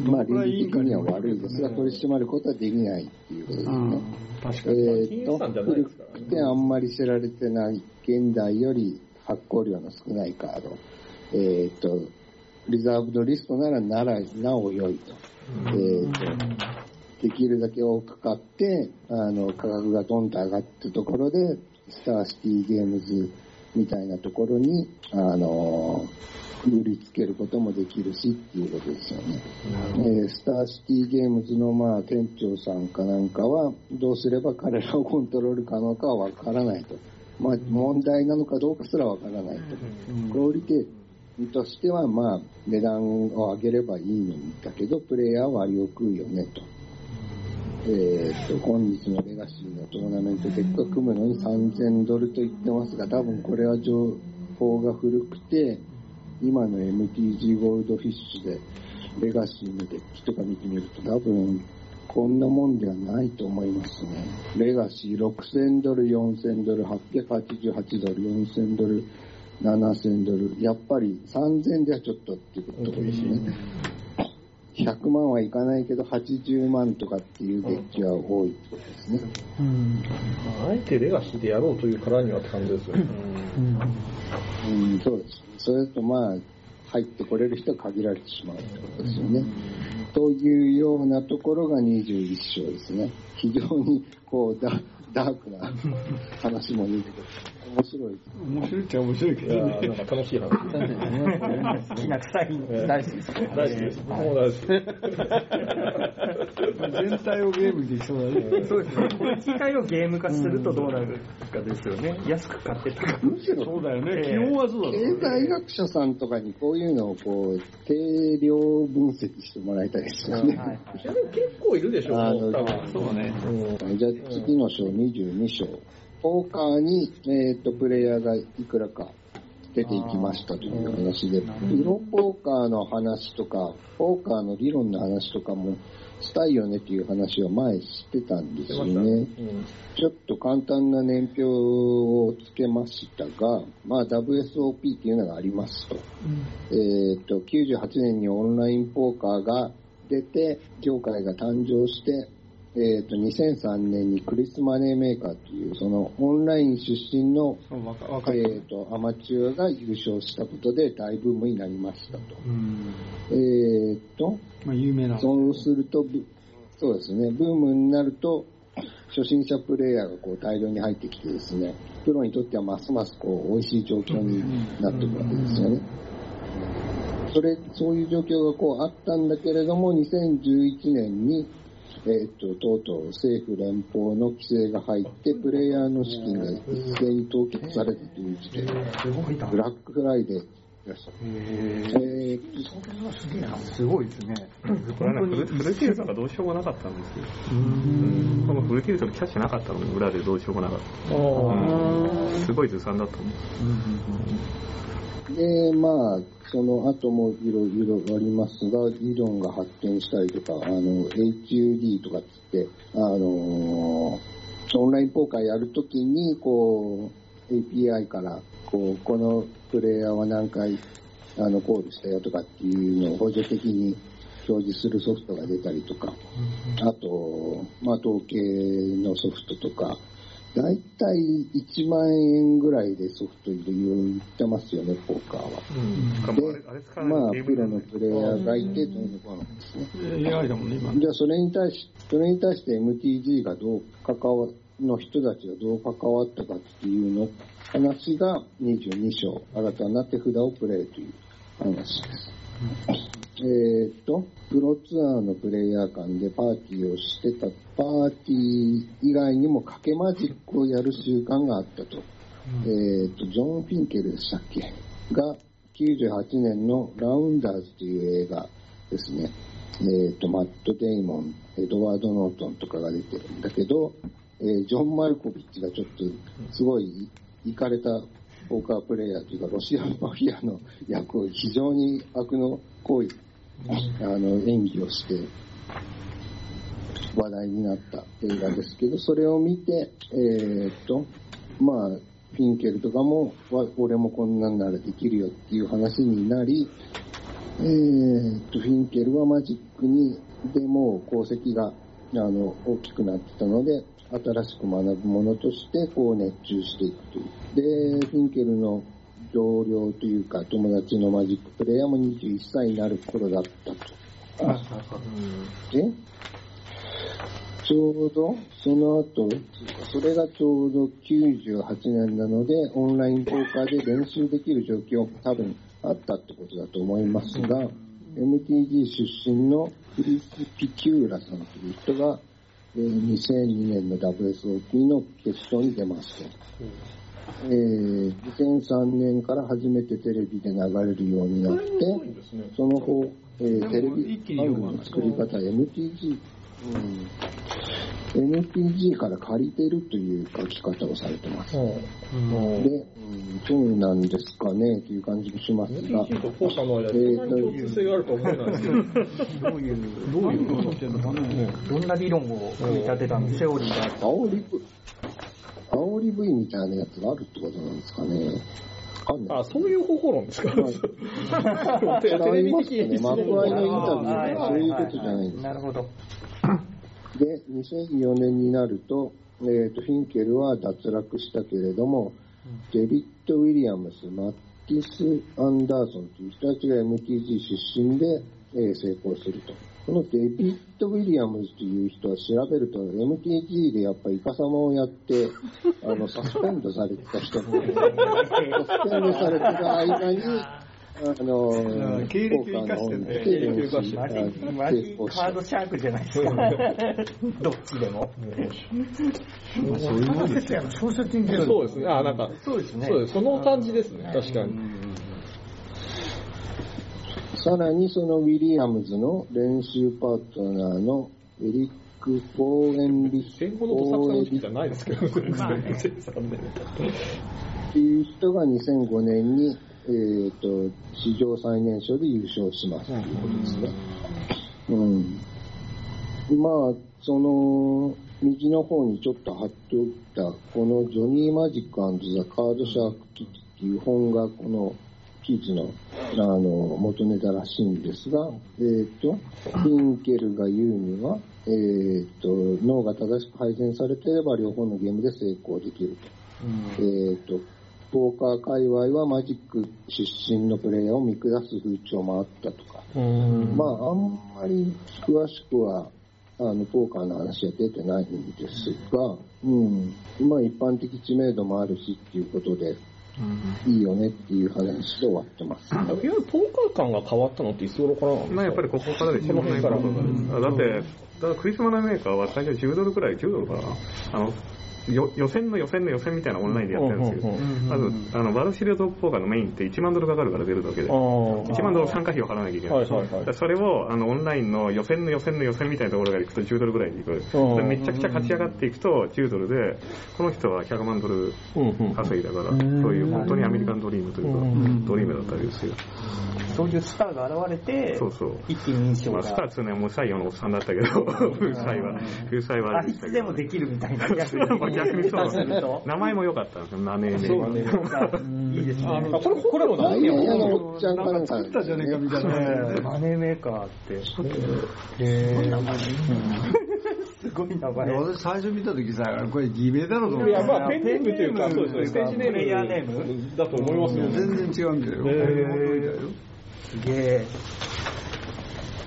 A: まあ、倫理的には悪いですが、取り締まることはできないっていうことですね。
C: 確かに。
A: えと古くてあんまり知られてない現代より発行量の少ないカード。えーっと、リザーブドリストならならなお良いと。えーっと、できるだけ多く買って、あの、価格がドンと上がったところで、スターシティゲームズみたいなところに、あの、売りつけることもできるしっていうことですよね。えースターシティゲームズのまあ店長さんかなんかは、どうすれば彼らをコントロール可能かはわからないと。まあ問題なのかどうかすらわからないと。クオリティとしてはまあ値段を上げればいいのにだけど、プレイヤーは割を食うよねと。えーっと、今日のレガシーのトーナメント結果組むのに3000ドルと言ってますが、多分これは情報が古くて、今の MTG ゴールドフィッシュでレガシーのデッキとか見てみると多分こんなもんではないと思いますね。レガシー6000ドル、4000ドル、888ドル、4000ドル、7000ドル。やっぱり3000ではちょっとっていうところですね。100万はいかないけど80万とかっていうデッキは多いってことですね。
D: うん
B: あえてレガシーでやろうというからにはって感じですよね。
A: うん、そうです。それとまあ、入ってこれる人は限られてしまうってことですよね。というようなところが21章ですね。非常にこうダダークな話もいいけど、面白い。
C: 面白いっちゃ面白いけどね。
B: ーなんか楽しい話。
D: 確かにね
F: きな臭い。
B: えー
D: 大好きです。
B: 大好きです。僕も大好き。
C: 全体をゲームできそうだね。
F: そうですね。機械をゲーム化するとどうなるかですよね。安く買って高く。
A: むしろ
C: そうだよね。
F: ええ
C: 基本はそうだ
A: 経。済学者さんとかにこういうのをこう、定量分析してもらいたいですよね。
B: でも結構いるでしょ、多分。
C: そうね。
B: うん
A: じゃあ次の章22章。ポーカーに、えっ、と、プレイヤーがいくらか出ていきましたという話で、プロポーカーの話とか、ポーカーの理論の話とかもしたいよねっていう話を前してたんですよね。
B: うん
A: ちょっと簡単な年表をつけましたが、まあ WSOP っていうのがありますと。えっ、と、98年にオンラインポーカーが出て、業界が誕生して、えっ、と、2003年にクリスマネーメーカーという、そのオンライン出身の、え
C: る。
A: っ、と、アマチュアが優勝したことで大ブームになりましたと。えっ、と、
C: まあ、有名な。
A: そうすると、ブそうですね、ブームになると、初心者プレイヤーがこう大量に入ってきてですね、プロにとってはますますこう美味しい状況になっていくわけですよね。それ、そういう状況がこうあったんだけれども、2011年に、えっ、と、とうとう政府連邦の規制が入って、プレイヤーの資金が一斉に凍結されたという事件。ブラックフライデーでした。えー
F: すごいですね。
G: これはね、フルティルトがどうしようもなかったんですよ。このフルティルトのキャッシュなかったのに裏でどうしようもなかった。うんすごいずさんだと思う。
A: で、まあ、その後もいろいろありますが、理論が発展したりとか、あの、HUD とかっつって、あのーオンラインポーカーやるときに、こう、API から、こう、このプレイヤーは何回、あの、コールしたよとかっていうのを補助的に表示するソフトが出たりとか、あと、まあ、統計のソフトとか、だいたい1万円ぐらいでソフトいろいろ売ってますよね、ポーカーは。
G: しかもあれあれ使わない
A: まあ、プロのプレイヤーがいて、どうのこうのですね。
C: AI だもんね、今。
A: じゃあ、それに対し、それに対して MTG がどう関わ、の人たちがどう関わったかっていうの、話が22章、新たな手札をプレイという話です。えーっと、プロツアーのプレイヤー間でパーティーをしてた、パーティー以外にも賭けマジックをやる習慣があったと。えーっと、ジョン・フィンケルでしたっけ？が、98年のラウンダーズという映画ですね。えーっと、マット・デイモン、エドワード・ノートンとかが出てるんだけど、えージョン・マルコビッチがちょっと、すごい、いかれたポーカープレイヤーというか、ロシアマフィアの役を非常に悪の行為、あの、演技をして、話題になった映画ですけど、それを見て、えーっと、まあ、フィンケルとかも、わ俺もこんなんならできるよっていう話になり、えーっと、フィンケルはマジックに、でもう功績が、あの、大きくなってたので、新しく学ぶものとして、こう熱中していくという。で、フィンケルの同僚というか、友達のマジックプレイヤーも21歳になる頃だったと。で、ちょうど、その後、それがちょうど98年なので、オンラインポーカーで練習できる状況多分あったってことだと思いますが、MTG 出身のクリス・ピキューラさんという人が、えー2002年の WSOP の決勝に出ますと。えー2003年から初めてテレビで流れるようになって、その後、えーテレビ番組の作り方、MTG、うん、MTG から借りてるという書き方をされてます。で、うん、そうなんですかねという感じもしますが、
B: MTG とポーカーの間にそんなに共通性があるとは思えないですけど。
C: どういう、どういうことっていうのかね。
F: どんな理論を組み立てたのセオリーがあった。
A: 煽り V、煽り V みたいなやつがあるってことなんですかね。
B: あ、そういう方法論ですか？
A: はい *laughs*
B: テレビ的
A: ね、マックアイのインタビューはそういうことじゃないんです
F: なるほど。
A: で、2004年になると、えー、とフィンケルは脱落したけれども、デビッド・ウィリアムス、マッティス・アンダーソンという人たちが MTG 出身で、えー成功すると。このデビッド・ウィリアムズという人は調べると、MTG でやっぱりイカサマをやって、*laughs* あの、サスペンドされてた人も、サスペンドされてた間に、あの、
C: 経歴を生かしてね
A: ポーカーの方に来て
F: マジ、カードシャークじゃないですか。*laughs* どっちでも。
C: そういうもんですよ。小説に出る。
B: そうですね。あ、なんか、
F: そうですね
B: そうです。その感じですね。確かに。
A: さらにそのウィリアムズの練習パートナーのエリック・フォーエンリス・
B: 戦後のどさくさの時期じゃないですけど、全然残念
A: っていう人が2005年に、えー、と史上最年少で優勝しますということですね。うん、まあ、その、右の方にちょっと貼っておいた、このジョニー・マジックザ・カード・シャーク・キッズっていう本が、この記事のあの元ネタらしいんですが、えっ、と、フィンケルが言うには、えっ、と、脳が正しく配膳されていれば両方のゲームで成功できると。えっ、と、ポーカー界隈はマジック出身のプレイヤーを見下す風潮もあったとか、まあ、あんまり詳しくは、あの、ポーカーの話は出てないんですが、うん。まあ、一般的知名度もあるしっていうことで、いいよねっていう話で終わってます。
B: いわゆるポーカー感が変わったのっていつ頃からなんですか？
G: まあやっぱりここからでしょ、
B: この辺から。
G: オンラインポーカーがだって、からクリスマスメーカーは最初10ドルくらい、10ドルかな？あの、よ予選の予選の予選みたいなオンラインでやってるんですけど、まず、あの、バルシリオトップポーカーのメインって1万ドルかかるから出るだけで、1万ドル参加費を払わなきゃいけない。それを、あの、オンラインの予選の予選の予選みたいなところから行くと10ドルぐらいに行く。でめちゃくちゃ勝ち上がっていくと10ドルで、この人は100万ドル稼いだから、そういう本当にアメリカンドリームというか、ドリームだったわけですよ。
F: そういうスターが現れて
G: そうそう。
F: 一気に印象
G: まあ、
F: が
G: スター2年はもう最後のおっさんだったけど、風采は、*laughs* 風采は。
F: あいつでもできるみたいな *laughs* 逆に
G: そう
F: すると
G: 名前も良かったんですよ、ナネーネ
F: そういいですね
B: あこれ、これも
A: ダイヤのおっちゃんか
C: な
A: なんんか
C: か作ったじゃねえかみたいな。
F: マネーメーカー。ってへすごい名前。
C: 私最初見た時さ、これ偽名だろうと思って。
B: いや、まあ、ペンネームというか、そうですね、ステージネーム。
F: プレイヤーネーム
B: だと思いますよ。
C: 全然違うんだよ。
B: へ
F: すげえ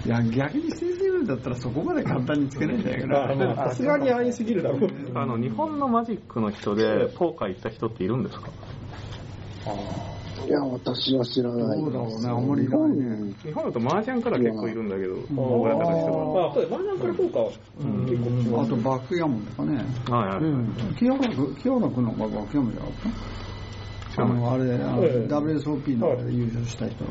C: いや、逆に先生だったらそこまで簡単につけないんじゃないか
B: まあ、
C: な。
B: まあ、さすがに安易すぎるだろう。
G: あの、日本のマジックの人で、ポーカー行った人っているんですか？
A: いや、私は知らない。
C: そうだろうねあんまりいないね
G: 日本だと麻雀から結構いるんだけど、親方の人
B: まあ、そうです。マージャンから効果は結構します。
C: あとバックヤモンとかね。
G: が。はいはいはい。
C: 清原君、の方がバックヤモンじゃなかった？あの、あれ、あの
B: ええ
C: WSOP のあれで優勝した人。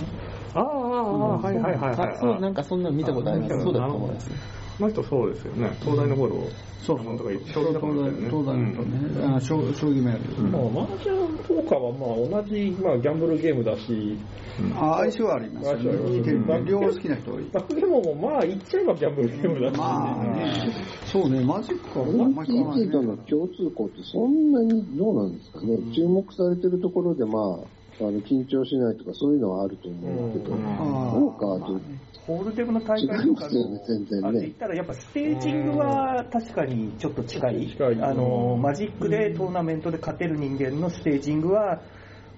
G: ああ、ああ、はいはいはい
D: そう、なんかそんなの見たことあります。そうだと思います。
G: この人そうですよね。東大の頃、
C: そうそう。
G: なんとか
C: 東
G: 将棋の頃だよね。
C: 大、東大のとね、あ将将棋もやる。
B: まあ、マージャンポーカーはまあ同じ、まあ、ギャンブルゲームだし、
C: あ相性ありますよ
B: 相性あります
C: ね。両方好きな人多い。
B: バックゲームもまあ言っちゃえばギャンブルゲームだし、
C: まあね、そうね、マジックはあんまり変わらない
A: の共通項ってそんなにどうなんですかね。注目されてるところで、まあ、あの緊張しないとかそういうのはあると思うけど、
B: うん。
C: あ
A: ポーカーと
F: ホールデムの大会とか
A: 違いますよね全然ね
F: あれ言ったらやっぱステージングは確かにちょっと近い。
B: 近い
F: あの、マジックでトーナメントで勝てる人間のステージングは、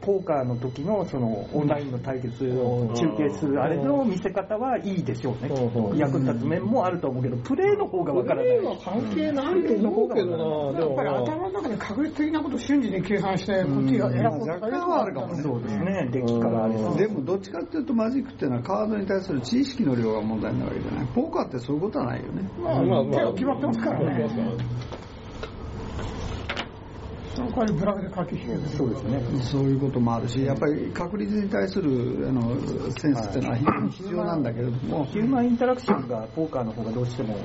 F: ポーカーの時のそのオンラインの対決を中継するあれの見せ方はいいでしょうね。役立つ面もあると思うけど、プレーの方がわからない。
B: は関係ないと思うけどな、で
H: やっぱり頭の中で確率的なことを瞬時に計算して、こっちが選ぶこと
C: 若干はあるかもね。
F: そうですね、デッキからあれで
C: もどっちかっていうとマジックっていうのはカードに対する知識の量が問題になるわけじゃない。ポーカーってそういうことはないよね。
H: まあ、
B: まあまあ。
H: 手は決まってますからね。ブラフで駆け引きです
F: そうですね。
C: そういうこともあるし、やっぱり確率に対するあのセンスっていうのは非常に必要なんだけれども、
F: ヒューマンインタラクションがポーカーの方がどうしても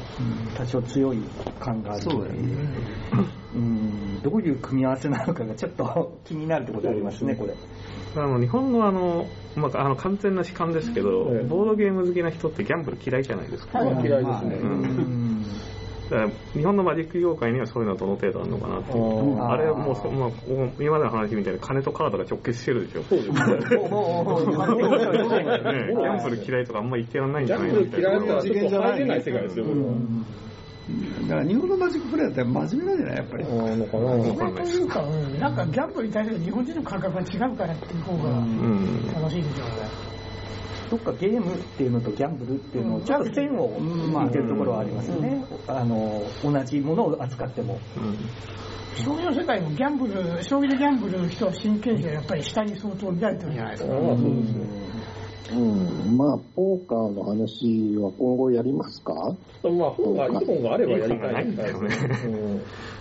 F: 多少強い感がある
C: そうだよね。
F: うんどういう組み合わせなのかがちょっと気になるところでありますね、これ。
G: あの日本のあの、まあ、あの完全な主観ですけど、
B: ええ
G: ボードゲーム好きな人ってギャンブル嫌いじゃないですか。
B: まあ嫌いですね。
G: うんだから日本のマジック業界にはそういうのはどの程度あるのかなっていう。
B: あ
G: あれはもうそ、まあ、今までの話みたいに金とカードが直結してるでしょ。
B: そうですね。
G: ねギャンブル嫌いとかあんま言ってやらないんじ
B: ギャン
G: ゃない
B: ブル嫌いだったらちょっと入れない世界ですよ。
C: だから日本のマジックプレイヤーって真面目なんじゃないやっぱり。
B: あーのかな
H: それというか、うんなんかギャンブルに対する日本人の感覚が違うからっていう方が
G: うん。
H: 楽しいでしょうね。
F: どっかゲームっていうのとギャンブルっていうのをちょっと線を引いてるところはありますよね。あの、同じものを扱っても。
H: 将棋の世界もギャンブル、将棋でギャンブルの人は真剣士がやっぱり下に相当見られてるじゃないですか。
B: そうですね。
A: うん、まあ、ポーカーの話は今後やりますか？
B: まあ、本が、いい本があればやりたい
G: いい本がないんだよね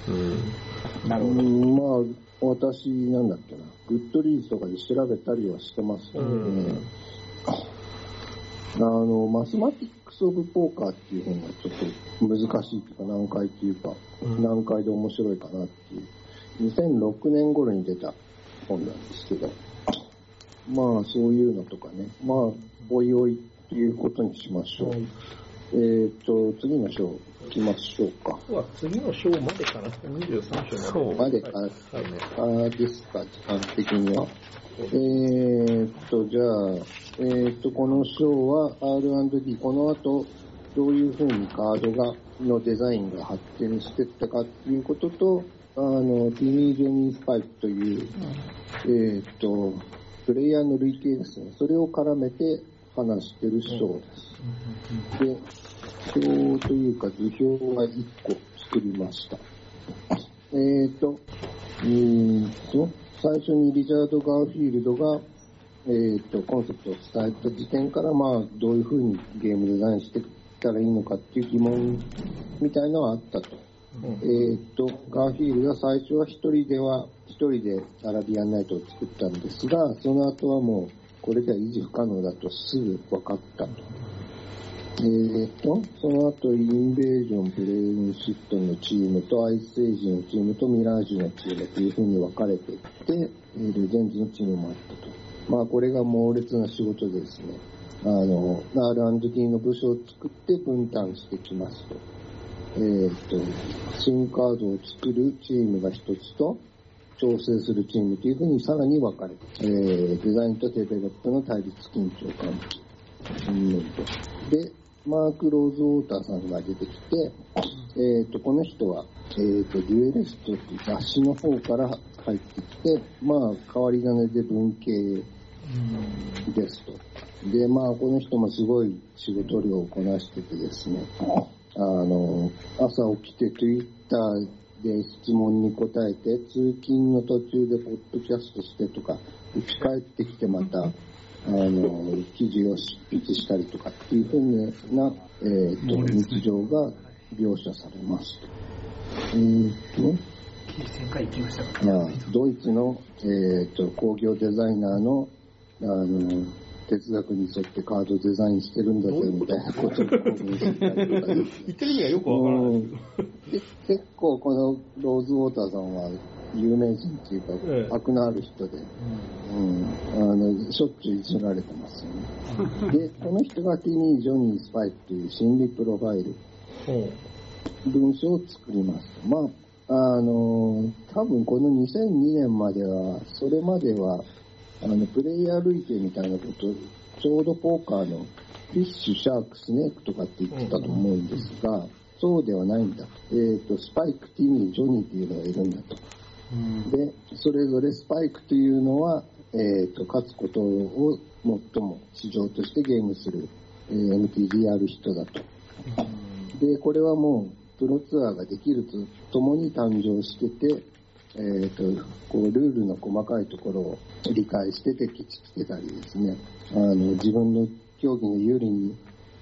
B: うん
G: うん。
F: なるほど。
A: うん、まあ、私、なんだっけな、グッドリーズとかで調べたりはしてますけどね、あの、マスマティックス・オブ・ポーカーっていう本がちょっと難しいというか、難解っていうか、難解で面白いかなっていう、2006年頃に出た本なんですけど、まあ、そういうのとかね、まあ、おいおいっていうことにしましょう。えっ、と、次の章行きましょうか。
B: は次の章までかな。23章
G: そう
A: までか、
B: はい
A: あですか、時間的には。えーっと、じゃあ、えーっと、この章は R&D、この後、どういうふうにカードが、のデザインが発展していったかっていうことと、あの、ティニー・ジョニー・スパイクという、えーっと、プレイヤーの累計ですね。それを絡めて話してる章です。で、表というか図表が1個作りました。えーと、うーんと、最初にリチャード・ガーフィールドが、えーと、コンセプトを伝えた時点から、まあ、どういうふうにゲームデザインしていったらいいのかっていう疑問みたいのはあったと。えーっと、ガーフィールドが最初は一人では、一人でアラビアンナイトを作ったんですが、その後はもう、これでは維持不可能だとすぐ分かったと。えーっと、その後、インベージョン、ブレインシットのチームと、アイスエイジのチームと、ミラージュのチームというふうに分かれていって、えレジェンズのチームもあったと。まあ、これが猛烈な仕事でですね、あの、R&D の部署を作って分担してきますと。えーっと、新カードを作るチームが一つと、調整するチームというふうにさらに分かれて、えーデザインとデベロップの対立緊張関係。うんとで、マーク・ローズウォーターさんが出てきて、えっ、と、この人は、えっ、と、デュエリストっていう雑誌の方から入ってきて、まあ、変わり種で文系ですと。で、まあ、この人もすごい仕事量をこなしててですね、あの、朝起きて Twitter で質問に答えて、通勤の途中でポッドキャストしてとか、家帰ってきてまた、あの、記事を執筆したりとかっていうふうな、えーと、日常が描写されますと。えーと、
F: 1000回行きましたから。
A: まあ、ドイツの、えー、と工業デザイナーのあの哲学に沿ってカードデザインしてるんだぜみたいなことを言
B: ってる意味がよくわからない。
A: 結構このローズウォーターさんは有名人っていうか、
B: ええ
A: 悪のある人で、うん、あのしょっちゅういじられてますよね。で、この人がティニー・ジョニー・スパイクという心理プロファイル、文章を作ります。まあ、あの、多分この2002年までは、それまでは、あの、プレイヤー類型みたいなこと、ちょうどポーカーのフィッシュ、シャーク、スネークとかって言ってたと思うんですが、そうではないんだと。えっ、と、スパイク、ティニー、ジョニーっていうのがいるんだと。で、それぞれスパイクというのは、えっ、と、勝つことを最も市場としてゲームする、えー MTG やる人だと。で、これはもう、プロツアーができるとともに誕生してて、えっ、と、こう、ルールの細かいところを理解してて、きちつけたりですね、あの、自分の競技の有利に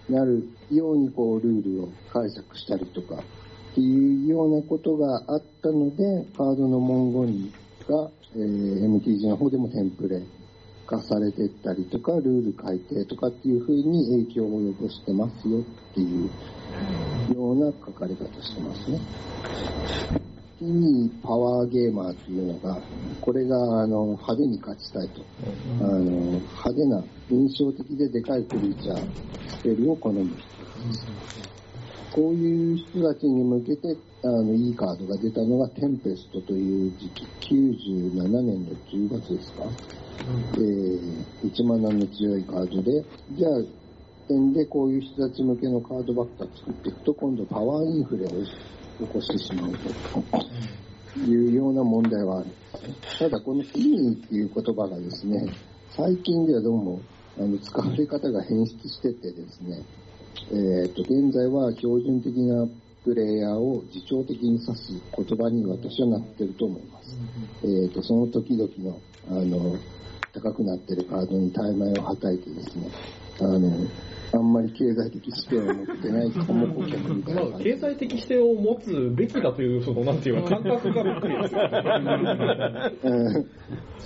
A: なるように、こう、ルールを解釈したりとか、っていうようなことがあったので、カードの文言が、えー MTG の方でもテンプレ化されてったりとか、ルール改定とかっていう風に影響を及ぼしてますよっていうような書かれ方してますね。次にパワーゲーマーというのが、これがあの派手に勝ちたいと。あの派手な印象的ででかいクリーチャー、スペルを好む人。こういう人たちに向けて、あの、いいカードが出たのがテンペストという時期、97年の10月ですか。えー、1マナの強いカードで、じゃあ、点でこういう人たち向けのカードばっか作っていくと、今度パワーインフレを起こしてしまうというような問題はある。ただ、このティニーっていう言葉がですね、最近ではどうも、あの、使われ方が変質しててですね、えっ、と、現在は標準的なプレイヤーを自重的に指す言葉に私はなってると思います。えっ、と、その時々の、あの、高くなってるカードに大枚をはたいてですね、あの、あんまり経済的視点を持ってないかも顧客みたいな
B: まあ、経済的視点を持つべきだという、その、なんていうか、感覚がびっくりです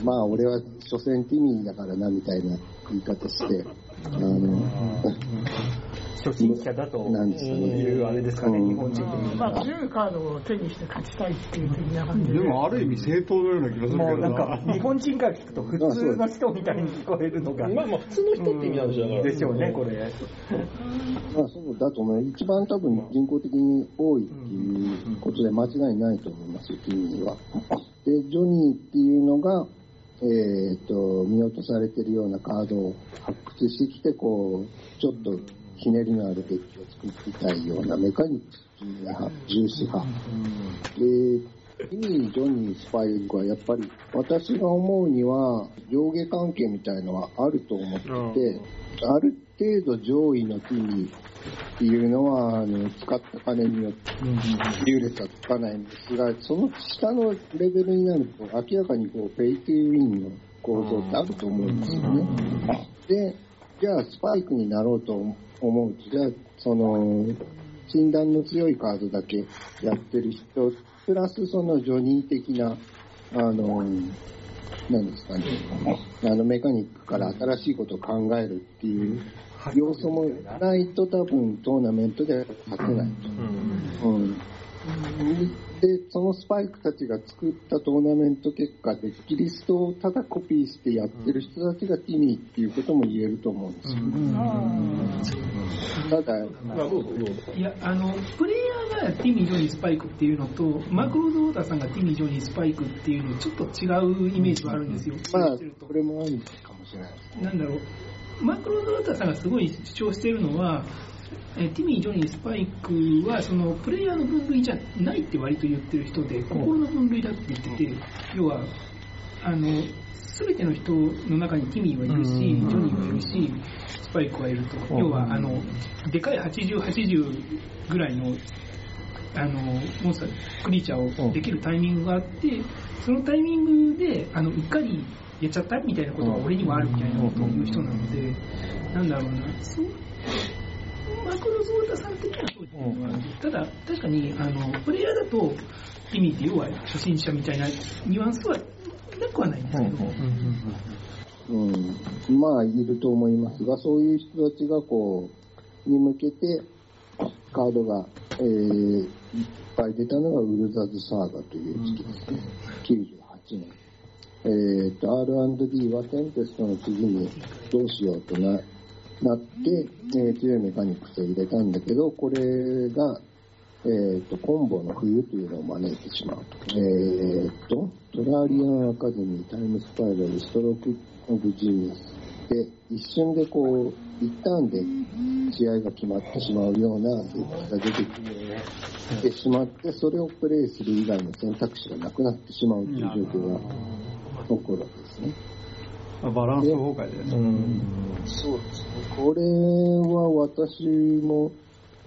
A: まあ、俺は所詮ティミーだからな、みたいな言い方して、あの、
F: 初心者だと
A: なんですかね
F: いうあれですかね、
A: うん
F: 日本人的に。
H: まあ、強いカードを手にして勝ちたいっていう的な感じで。
C: でもある意味正当のような気がする
F: もう
C: けど
F: なんか、日本人から聞くと普通の人みたいに聞こえるのが。
B: まあまあ、普通の人って意味なんでしょうだから。
F: でしょうね、これ。
A: まあそうだと思う。一番多分人口的に多いっていうことで間違いないと思いますよ、ティミーは。で、ジョニーっていうのが、えっ、と、見落とされてるようなカードを発掘してきて、こう、ちょっとひねりのあるデッキを作っていたいようなメカニクス派、重視派。で、ティミー、ジョニー、スパイクはやっぱり私が思うには上下関係みたいのはあると思ってて、ある程度上位のティミーっていうのは、あの、使った金によって優劣はつかないんですが、その下のレベルになると明らかにこう、 pay to win の構造ってあると思うんですよね。で、じゃあスパイクになろうと思うと、じゃあその、新弾の強いカードだけやってる人、プラスそのジョニー的な、あの、なんですかね、あのメカニックから新しいことを考えるっていう要素もないと多分トーナメントでは勝てないと。うんで、そのスパイクたちが作ったトーナメント結果で、キリストをただコピーしてやってる人たちがティミーっていうことも言えると思うんですよ。ただ、
B: まあ、どうぞどうぞ。
I: いや、あの、プレイヤーがティミー・ジョニー・スパイクっていうのと、マクロード・ウォーターさんがティミー・ジョニー・スパイクっていうの、ちょっと違うイメージはあるんですよ。
A: まあこれもあるかもしれないですね。
I: なんだろう、マクロード・ウォーターさんがすごい主張しているのは、えティミー・ジョニー・スパイクはそのプレイヤーの分類じゃないって割と言ってる人で、心の分類だって言ってて、要は、あの、すべての人の中にティミーはいるし、ジョニーはいるし、スパイクはいると。要は、あの、でかい80、80ぐらいの、あの、モンスター、クリーチャーをできるタイミングがあって、そのタイミングで、あの、うっかりやっちゃったみたいなことが俺にもあるみたいなことを言う人なので、なんだろうな、マクロゾータさん。的にはそうですねただ、確かに、あの、プレイヤーだと、意味って要は初心者みたいなニュアンスはなくはないん。ですけど、
A: うん、まあ、いると思いますが、そういう人たちがこう、に向けて、カードが、えー、いっぱい出たのがウルザズ・サーガという月ですね。98年。えー、と、R&D はテンペストの次にどうしようとな、なって、えー強いメカニクスを入れたんだけど、これが、えー、と、コンボの冬というのを招いてしまうと。えー、と、トラリアンアカデミー、タイムスパイラル、ストロークオブジーニスで、一瞬でこう、一旦で試合が決まってしまうような設置が出てきてしまって、それをプレイする以外の選択肢がなくなってしまうという状況が起こるわけですね。
C: バランス崩壊でね。
A: そうですね。これは私も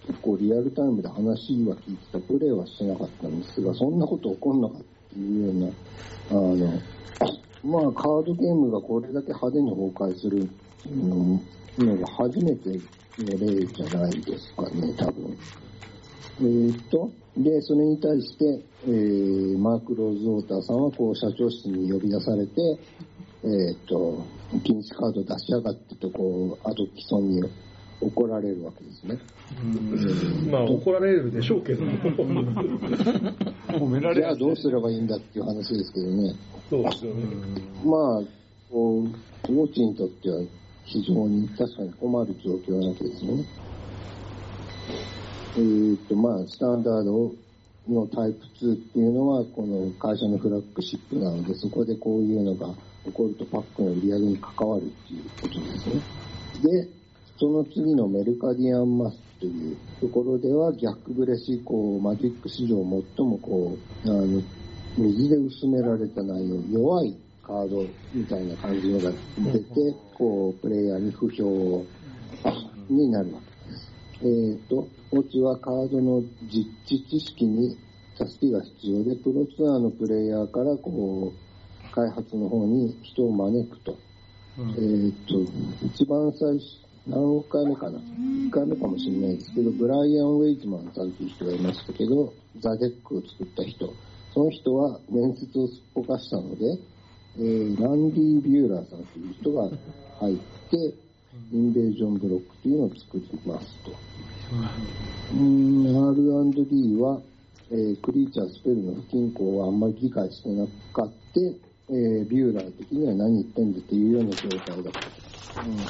A: 結構リアルタイムで話は聞いてた、プレイはしてなかったんですが、そんなこと起こんなかったっていうような、あの、*coughs* まあカードゲームがこれだけ派手に崩壊するののが初めての例じゃないですかね、多分。えーっと、で、それに対して、えーマーク・ローズ・ウォーターさんは、こう、社長室に呼び出されて、えーっと、禁止カード出しやがってと、こう、アドキソンに怒られるわけですね。
B: まあ、怒られるでしょうけど。
C: 褒められ
A: じゃあどうすればいいんだっていう話ですけどね。
B: そうですよね。
A: まあ、こう、ウォッチにとっては非常に確かに困る状況なわけですよね。えーっと、まあ、スタンダードのタイプ2っていうのは、この会社のフラッグシップなので、そこでこういうのがとパックの売り上げに関わるっていうことですね。で、その次のメルカディアンマスというところでは逆ブレし、こう、マジック史上最もこう、あの、水で薄められた内容、弱いカードみたいな感じのが出て、こう、プレイヤーに不評になるわけです。えーと、オチはカードの実地知識に助けが必要で、プロツアーのプレイヤーからこう、開発の方に人を招くと。えーと、一番最初、何回目かな ?1 回目かもしれないですけど、ブライアン・ウェイズマンさんという人がいましたけど、ザ・デックを作った人。その人は面接をすっぽかしたので、えーランディ・ビューラーさんという人が入って、インベージョンブロックというのを作りますと。うーん R&D は、えークリーチャースペルの不均衡はあんまり理解してなかって、えービューラー的には何言ってんだっていうような状態だった。うん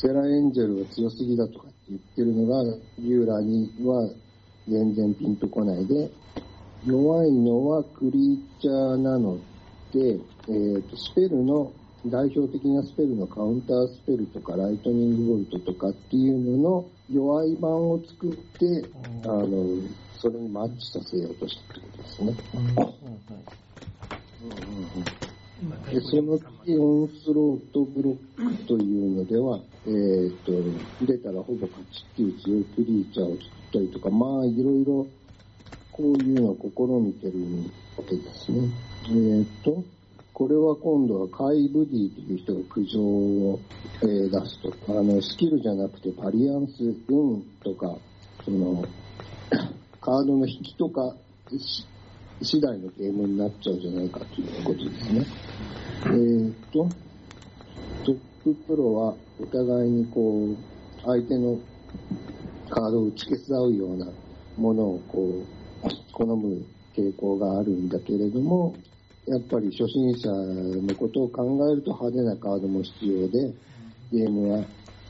A: セラエンジェルは強すぎだとかって言ってるのが、ビューラーには全然ピンとこないで、弱いのはクリーチャーなので、えーとスペルの、代表的なスペルのカウンタースペルとかライトニングボルトとかっていうのの弱い版を作って、あの、それにマッチさせようとしたってことですね。で、その次、オンスロートブロックというのでは、えーと、出たらほぼ勝ちっていう強いクリーチャーを作ったりとか、まあ、いろいろ、こういうのを試みてるわけですね。えーと、これは今度はカイ・ブディという人が苦情を、出すとか。あの、スキルじゃなくてバリアンス、運とか、その、*coughs* カードの引きとか、次第のゲームになっちゃうじゃないかということですね。えーっと、トッププロはお互いにこう、相手のカードを打ち消し合うようなものをこう、好む傾向があるんだけれども、やっぱり初心者のことを考えると派手なカードも必要で、ゲームは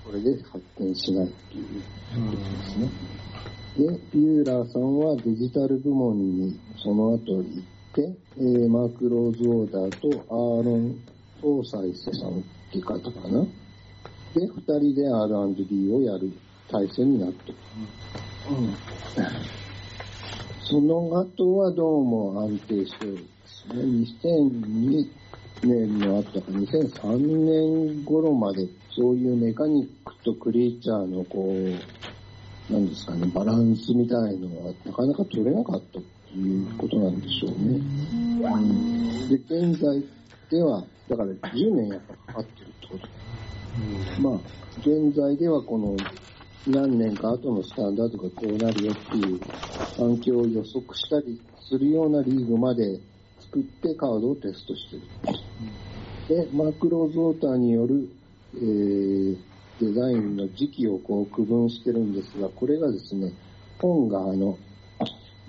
A: これで発展しないっていうことですね。で、ピューラーさんはデジタル部門にその後行って、えーマーク・ローズ・オーダーとアーロン・トーサイセさんって方かな。で、二人で R&D をやる体制になった。その後はどうも安定してるんですね。2002年の後か2003年頃までそういうメカニックとクリーチャーのこう、なんですかね、バランスみたいのはなかなか取れなかったっていうことなんでしょうね。うんで、現在では、だから10年やっぱかかってるってこと。まあ、現在ではこの何年か後のスタンダードがこうなるよっていう環境を予測したりするようなリーグまで作ってカードをテストしてる。で、マクローズウォーターによる、えーデザインの時期をこう区分してるんですが、これがですね、本があの、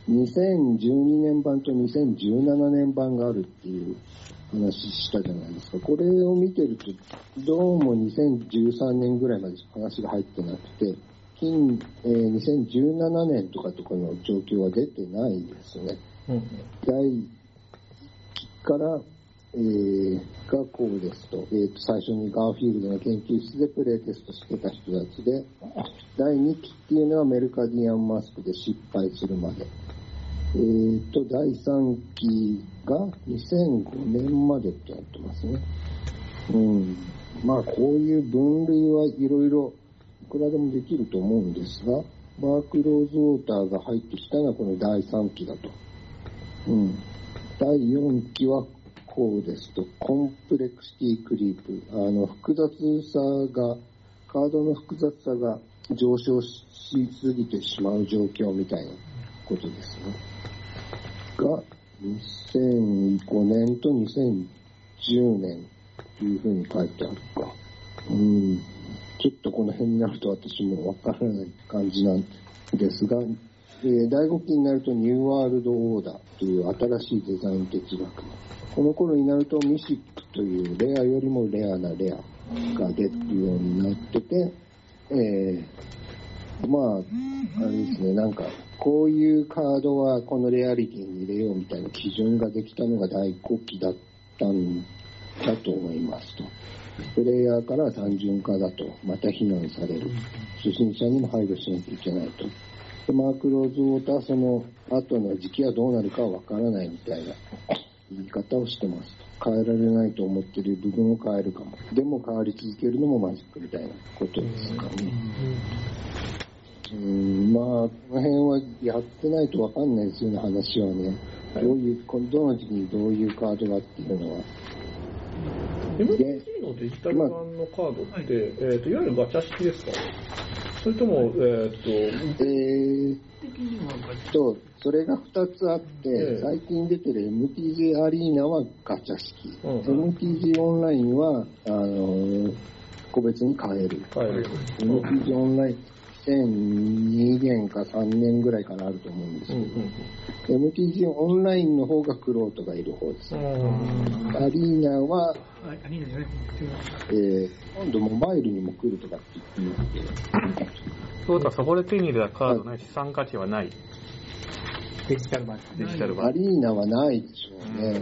A: 2012年版と2017年版があるっていう話したじゃないですか。これを見てると、どうも2013年ぐらいまで話が入ってなくて、近、えー2017年とかとかの状況は出てないですね。第1期から、えーがこうですと,、えーと、最初にガーフィールドの研究室でプレイテストしてた人たちで、第2期っていうのはメルカディアンマスクで失敗するまで。えーと、第3期が2005年までってなってますね。うん。まあ、こういう分類はいろいろいくらでもできると思うんですが、マーク・ローズウォーターが入ってきたのはこの第3期だと。うん。第4期はこうですと、コンプレクシティクリープ。あの、複雑さが、カードの複雑さが上昇しすぎてしまう状況みたいなことですね。が、2005年と2010年というふうに書いてあるか。うん。ちょっとこの辺になると私もわからない感じなんですが、えー第5期になるとニューワールドオーダーという新しいデザイン哲学。この頃になるとミシックというレアよりもレアなレアが出るようになってて、えーまあ、あれですね、なんか、こういうカードはこのレアリティに入れようみたいな基準ができたのが第5期だったんだと思いますと。プレイヤーから単純化だと、また非難される。初心者にも配慮しなきゃいけないと。でマーク・ローズウォーターはその後の時期はどうなるかはわからないみたいな言い方をしてますと。変えられないと思っている部分を変えるかも。でも変わり続けるのもマジックみたいなことですかね。うん、まあ、この辺はやってないとわかんないですよね、話はね。どういう、このどの時期にどういうカードがっていうのは。
B: MTG のデジタル版のカードって、えーといわゆるガチャ式ですか？それとも、えーと、
A: えーと、それが2つあって、最近出てる MTG アリーナはガチャ式。MTG オンラインは、あのー個別に買える。
B: 買える。
A: MTG オンライン、2002年か3年ぐらいからあると思うんですけど、MTG オンラインの方がクロートがいる方です。アリーナは、
I: あリーナじゃない
A: えー今度モバイルにも来るとかって言ってますけど、
G: そういうことはそこで手に入れたカードの資産価値はない。
F: デジタル版。
G: デジタル
A: ア
G: 版。
A: リーナはないでしょうね。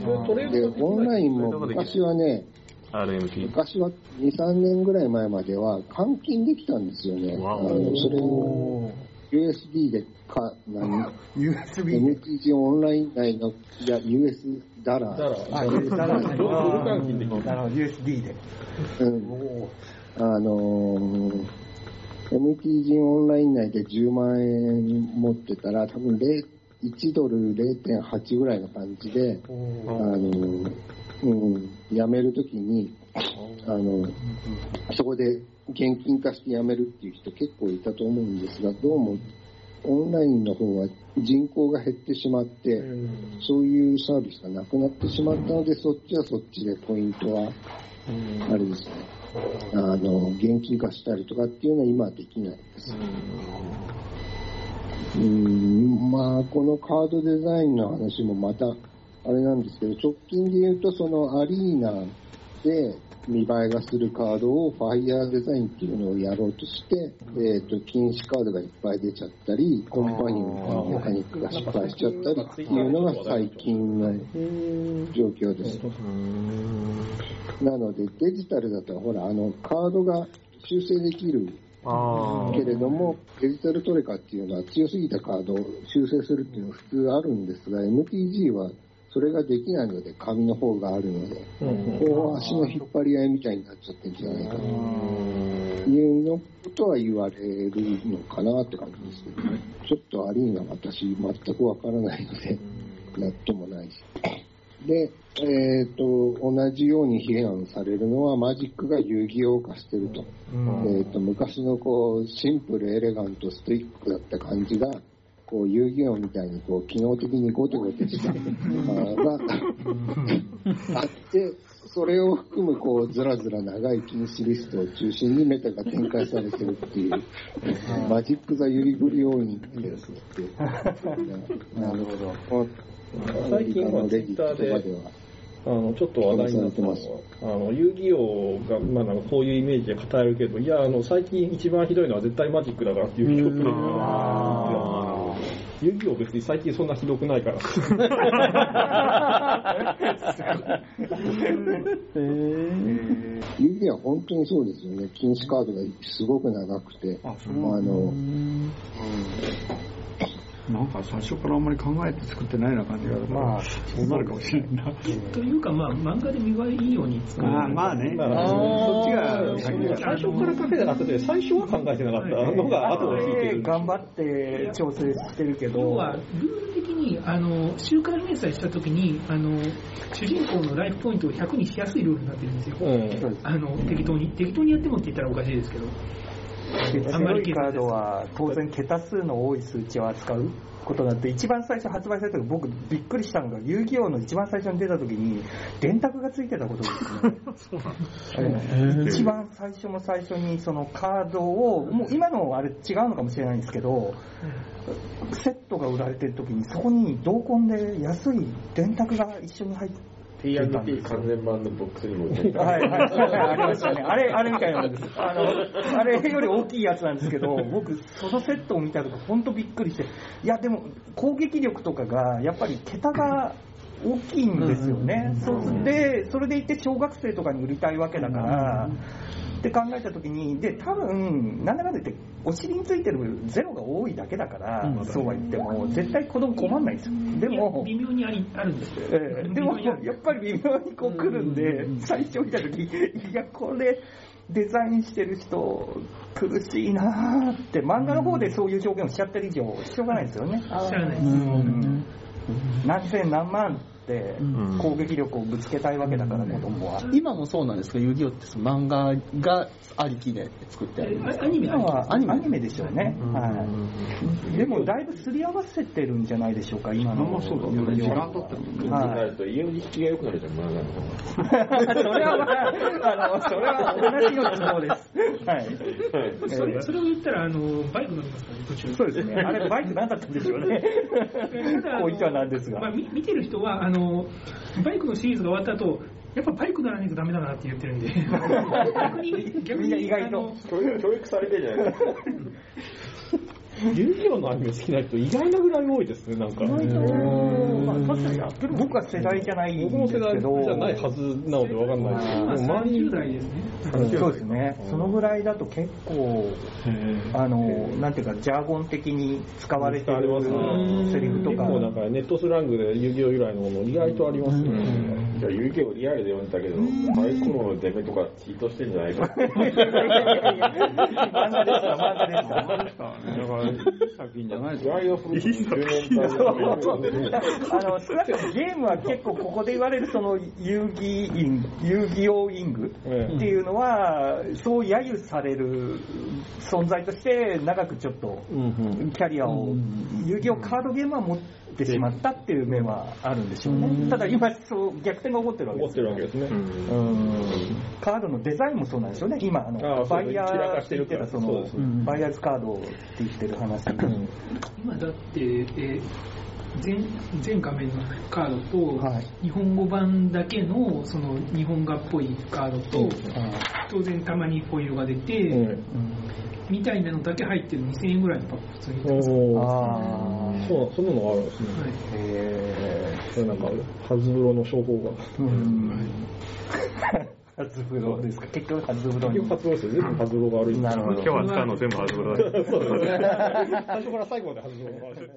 A: で、オンラインも昔はね、
G: RMT。
A: 昔は2、3年ぐらい前までは換金できたんですよね。あのそれを USD でか、何
F: USB
A: MTG オンライン内の、いや、US ダラー。
B: ダラー
F: ダラー
B: 換金できる
F: なるほど、USD で。
A: うん。あのー MTG オンライン内で10万円持ってたら、多分0 1ドル0.8ぐらいの感じで、あのーうん、辞めるときに、あの、そこで現金化して辞めるっていう人結構いたと思うんですが、どうもオンラインの方は人口が減ってしまって、そういうサービスがなくなってしまったので、そっちはそっちでポイントは、あれですね、あの、現金化したりとかっていうのは今はできないです。うん、まあ、このカードデザインの話もまた、あれなんですけど、直近で言うと、そのアリーナで見栄えがするカードをファイヤーデザインっていうのをやろうとして、えっ、と、禁止カードがいっぱい出ちゃったり、コンパニオンのメカニックが失敗しちゃったりっていうのが最近の状況です。なので、デジタルだとほら、あの、カードが修正できるけれども、デジタルトレカっていうのは強すぎたカードを修正するっていうのは普通あるんですが、MTG はそれができないので、紙の方があるので、こう足の引っ張り合いみたいになっちゃってるんじゃないかというのことは言われるのかなって感じですけどね。ちょっとアリーナ私全くわからないので、なんともないし。で、えっ、と、同じように批判されるのはマジックが遊戯王化してると。えっ、と、昔のこう、シンプル、エレガント、ストイックだった感じが、こう、遊戯王みたいにこう、機能的にゴテゴテした、あーがあって、それを含むこう、ずらずら長い禁止リストを中心にメタが展開されてるっていう、マジック・ザ・ユリブリオーニンってやつって。なるほど。
B: 最近は
A: レディットとかでは。
B: あの、ちょっと話題になったのは、あの、遊戯王が、まあなんかこういうイメージで語れるけど、いや、あの、最近一番ひどいのは絶対マジックだからっていう人っていうのは、遊戯王別に最近そんなひどくないから。
A: 遊戯は本当にそうですよね。禁止カードがすごく長くて。あの、
C: なんか最初からあんまり考えて作ってないような感じがまあ、そうなるかもしれないな。*laughs*
I: というか、まあ、漫画で見栄えいいように作る。
C: ああまあね
B: まあ
C: そっちが
B: 最初からかけてなくて、最初は考えてなかったのが後を引いてる。
F: 頑張って調整してるけど、
I: 要は、ルール的に、あの、週刊連載した時に、あの、主人公のライフポイントを100にしやすいルールになってるんですよ。
B: うん
I: あの、適当に、適当にやってもって言ったらおかしいですけど。
F: 強いカードは当然桁数の多い数値を扱うことだって一番最初発売された時僕びっくりしたのが遊戯王の一番最初に出た時に電卓がついてたことですね。一番最初も最初にそのカードをもう今のあれ違うのかもしれないんですけどセットが売られてる時にそこに同梱で安い電卓が一緒に入って
E: T&P 完全版のボックスにも
F: はいはいはい、ありましたね。あれ、あれみたいなもんです。あの、あれより大きいやつなんですけど、*laughs* 僕、そのセットを見た時、本当びっくりして、いや、でも、攻撃力とかが、やっぱり桁が、大きいんですよね。そうで、それでいて小学生とかに売りたいわけだから、って考えたときに、で、多分、なんだかんだ言って、お尻についてるゼロが多いだけだから、そうは言っても、絶対子供困んないんですよ。でも、
I: 微妙にありあるんですよ。
F: ええでも、やっぱり微妙にこう来るんで、最初見たとき、いや、これ、デザインしてる人、苦しいなーって、漫画の方でそういう表現をしちゃってる以上、しょうがないですよね。
I: しゃあないです
F: うん何千何万って攻撃力をぶつけたいわけだから、子供は。
D: 今もそうなんですか？遊戯王ってその漫画がありきで作ってあるんですか？
I: アニメ？
F: 今はアニメ？でしょうね。はい。でも、だいぶすり合わせてるんじゃないでしょうか、今の。
C: もそうだね時間経ってるもんね
E: と家の引きが良くなるじゃん、漫画の。
F: それは、まあ、あの、それは話の都合です。はい。
I: それそれを言ったら、あの、バイク乗りますからね、途中。
F: そうですね。あれ、バイク何だったんでしょうね。こう言ってはなんですが。
I: まあ、み見てる人は、あの、バイクのシリーズが終わった後、やっぱバイク乗らないとダメだなって言ってるんで、*laughs* 逆に、逆に
F: 意外と
E: 教育されてるじゃないですか。*laughs*
B: 遊戯王のアニメ好きな人意外なぐらい多いですね、なんか。
F: まあ、確かにやってる僕は世代じゃない
B: 僕も世代。じゃないはずなのでわかんないですけど、
I: 今
B: でも周り
I: 30代ですね。
F: そうですね。そのぐらいだと結構、あの、なんていうか、ジャーゴン的に使われてる
B: ありますね
F: セリフとか。
B: 結構なんかネットスラングで遊戯王由来のもの意外とありますよね。
E: じゃあ遊戯をリアルで読んだけど、マイクロのデメとかチートしてんじゃないか。*laughs*
F: 漫画でした、漫画でした。
C: だから、作品じゃないですか。
E: ガイドフルーツ10年
F: そうあの少なくともゲームは結構ここで言われるその遊戯イン遊戯王イングっていうのはそう揶揄される存在として長くちょっとキャリアを遊戯王カードゲームは持ってしまったっていう面はあるんでしょうね。ただ今そう逆転が起こってるわけです
B: てるわけですね。
F: カードのデザインもそうなんですよね。今あのバイヤーって言ってたそのバイヤーズカードって言ってる話。
I: 今だって、えー全全画面のカードと、
F: はい
I: 日本語版だけのその日本画っぽいカードと、当然たまにフォイルが出て、みたいなのだけ入ってる2000円ぐらいのパック普通に売ってます。
B: お
F: あー
B: そう、そんなのがあるんですね。
I: はい
F: へ
B: それなんか、ハズブロの商法が。
F: ーうんハズブロですか？結局ハズブロに
B: 結局ハズブロですよ。全部ハズブロがある。
F: なるほど
G: 今日は使うの全部ハズブロだ。
B: そうですね。最初から最後までハズブロがある。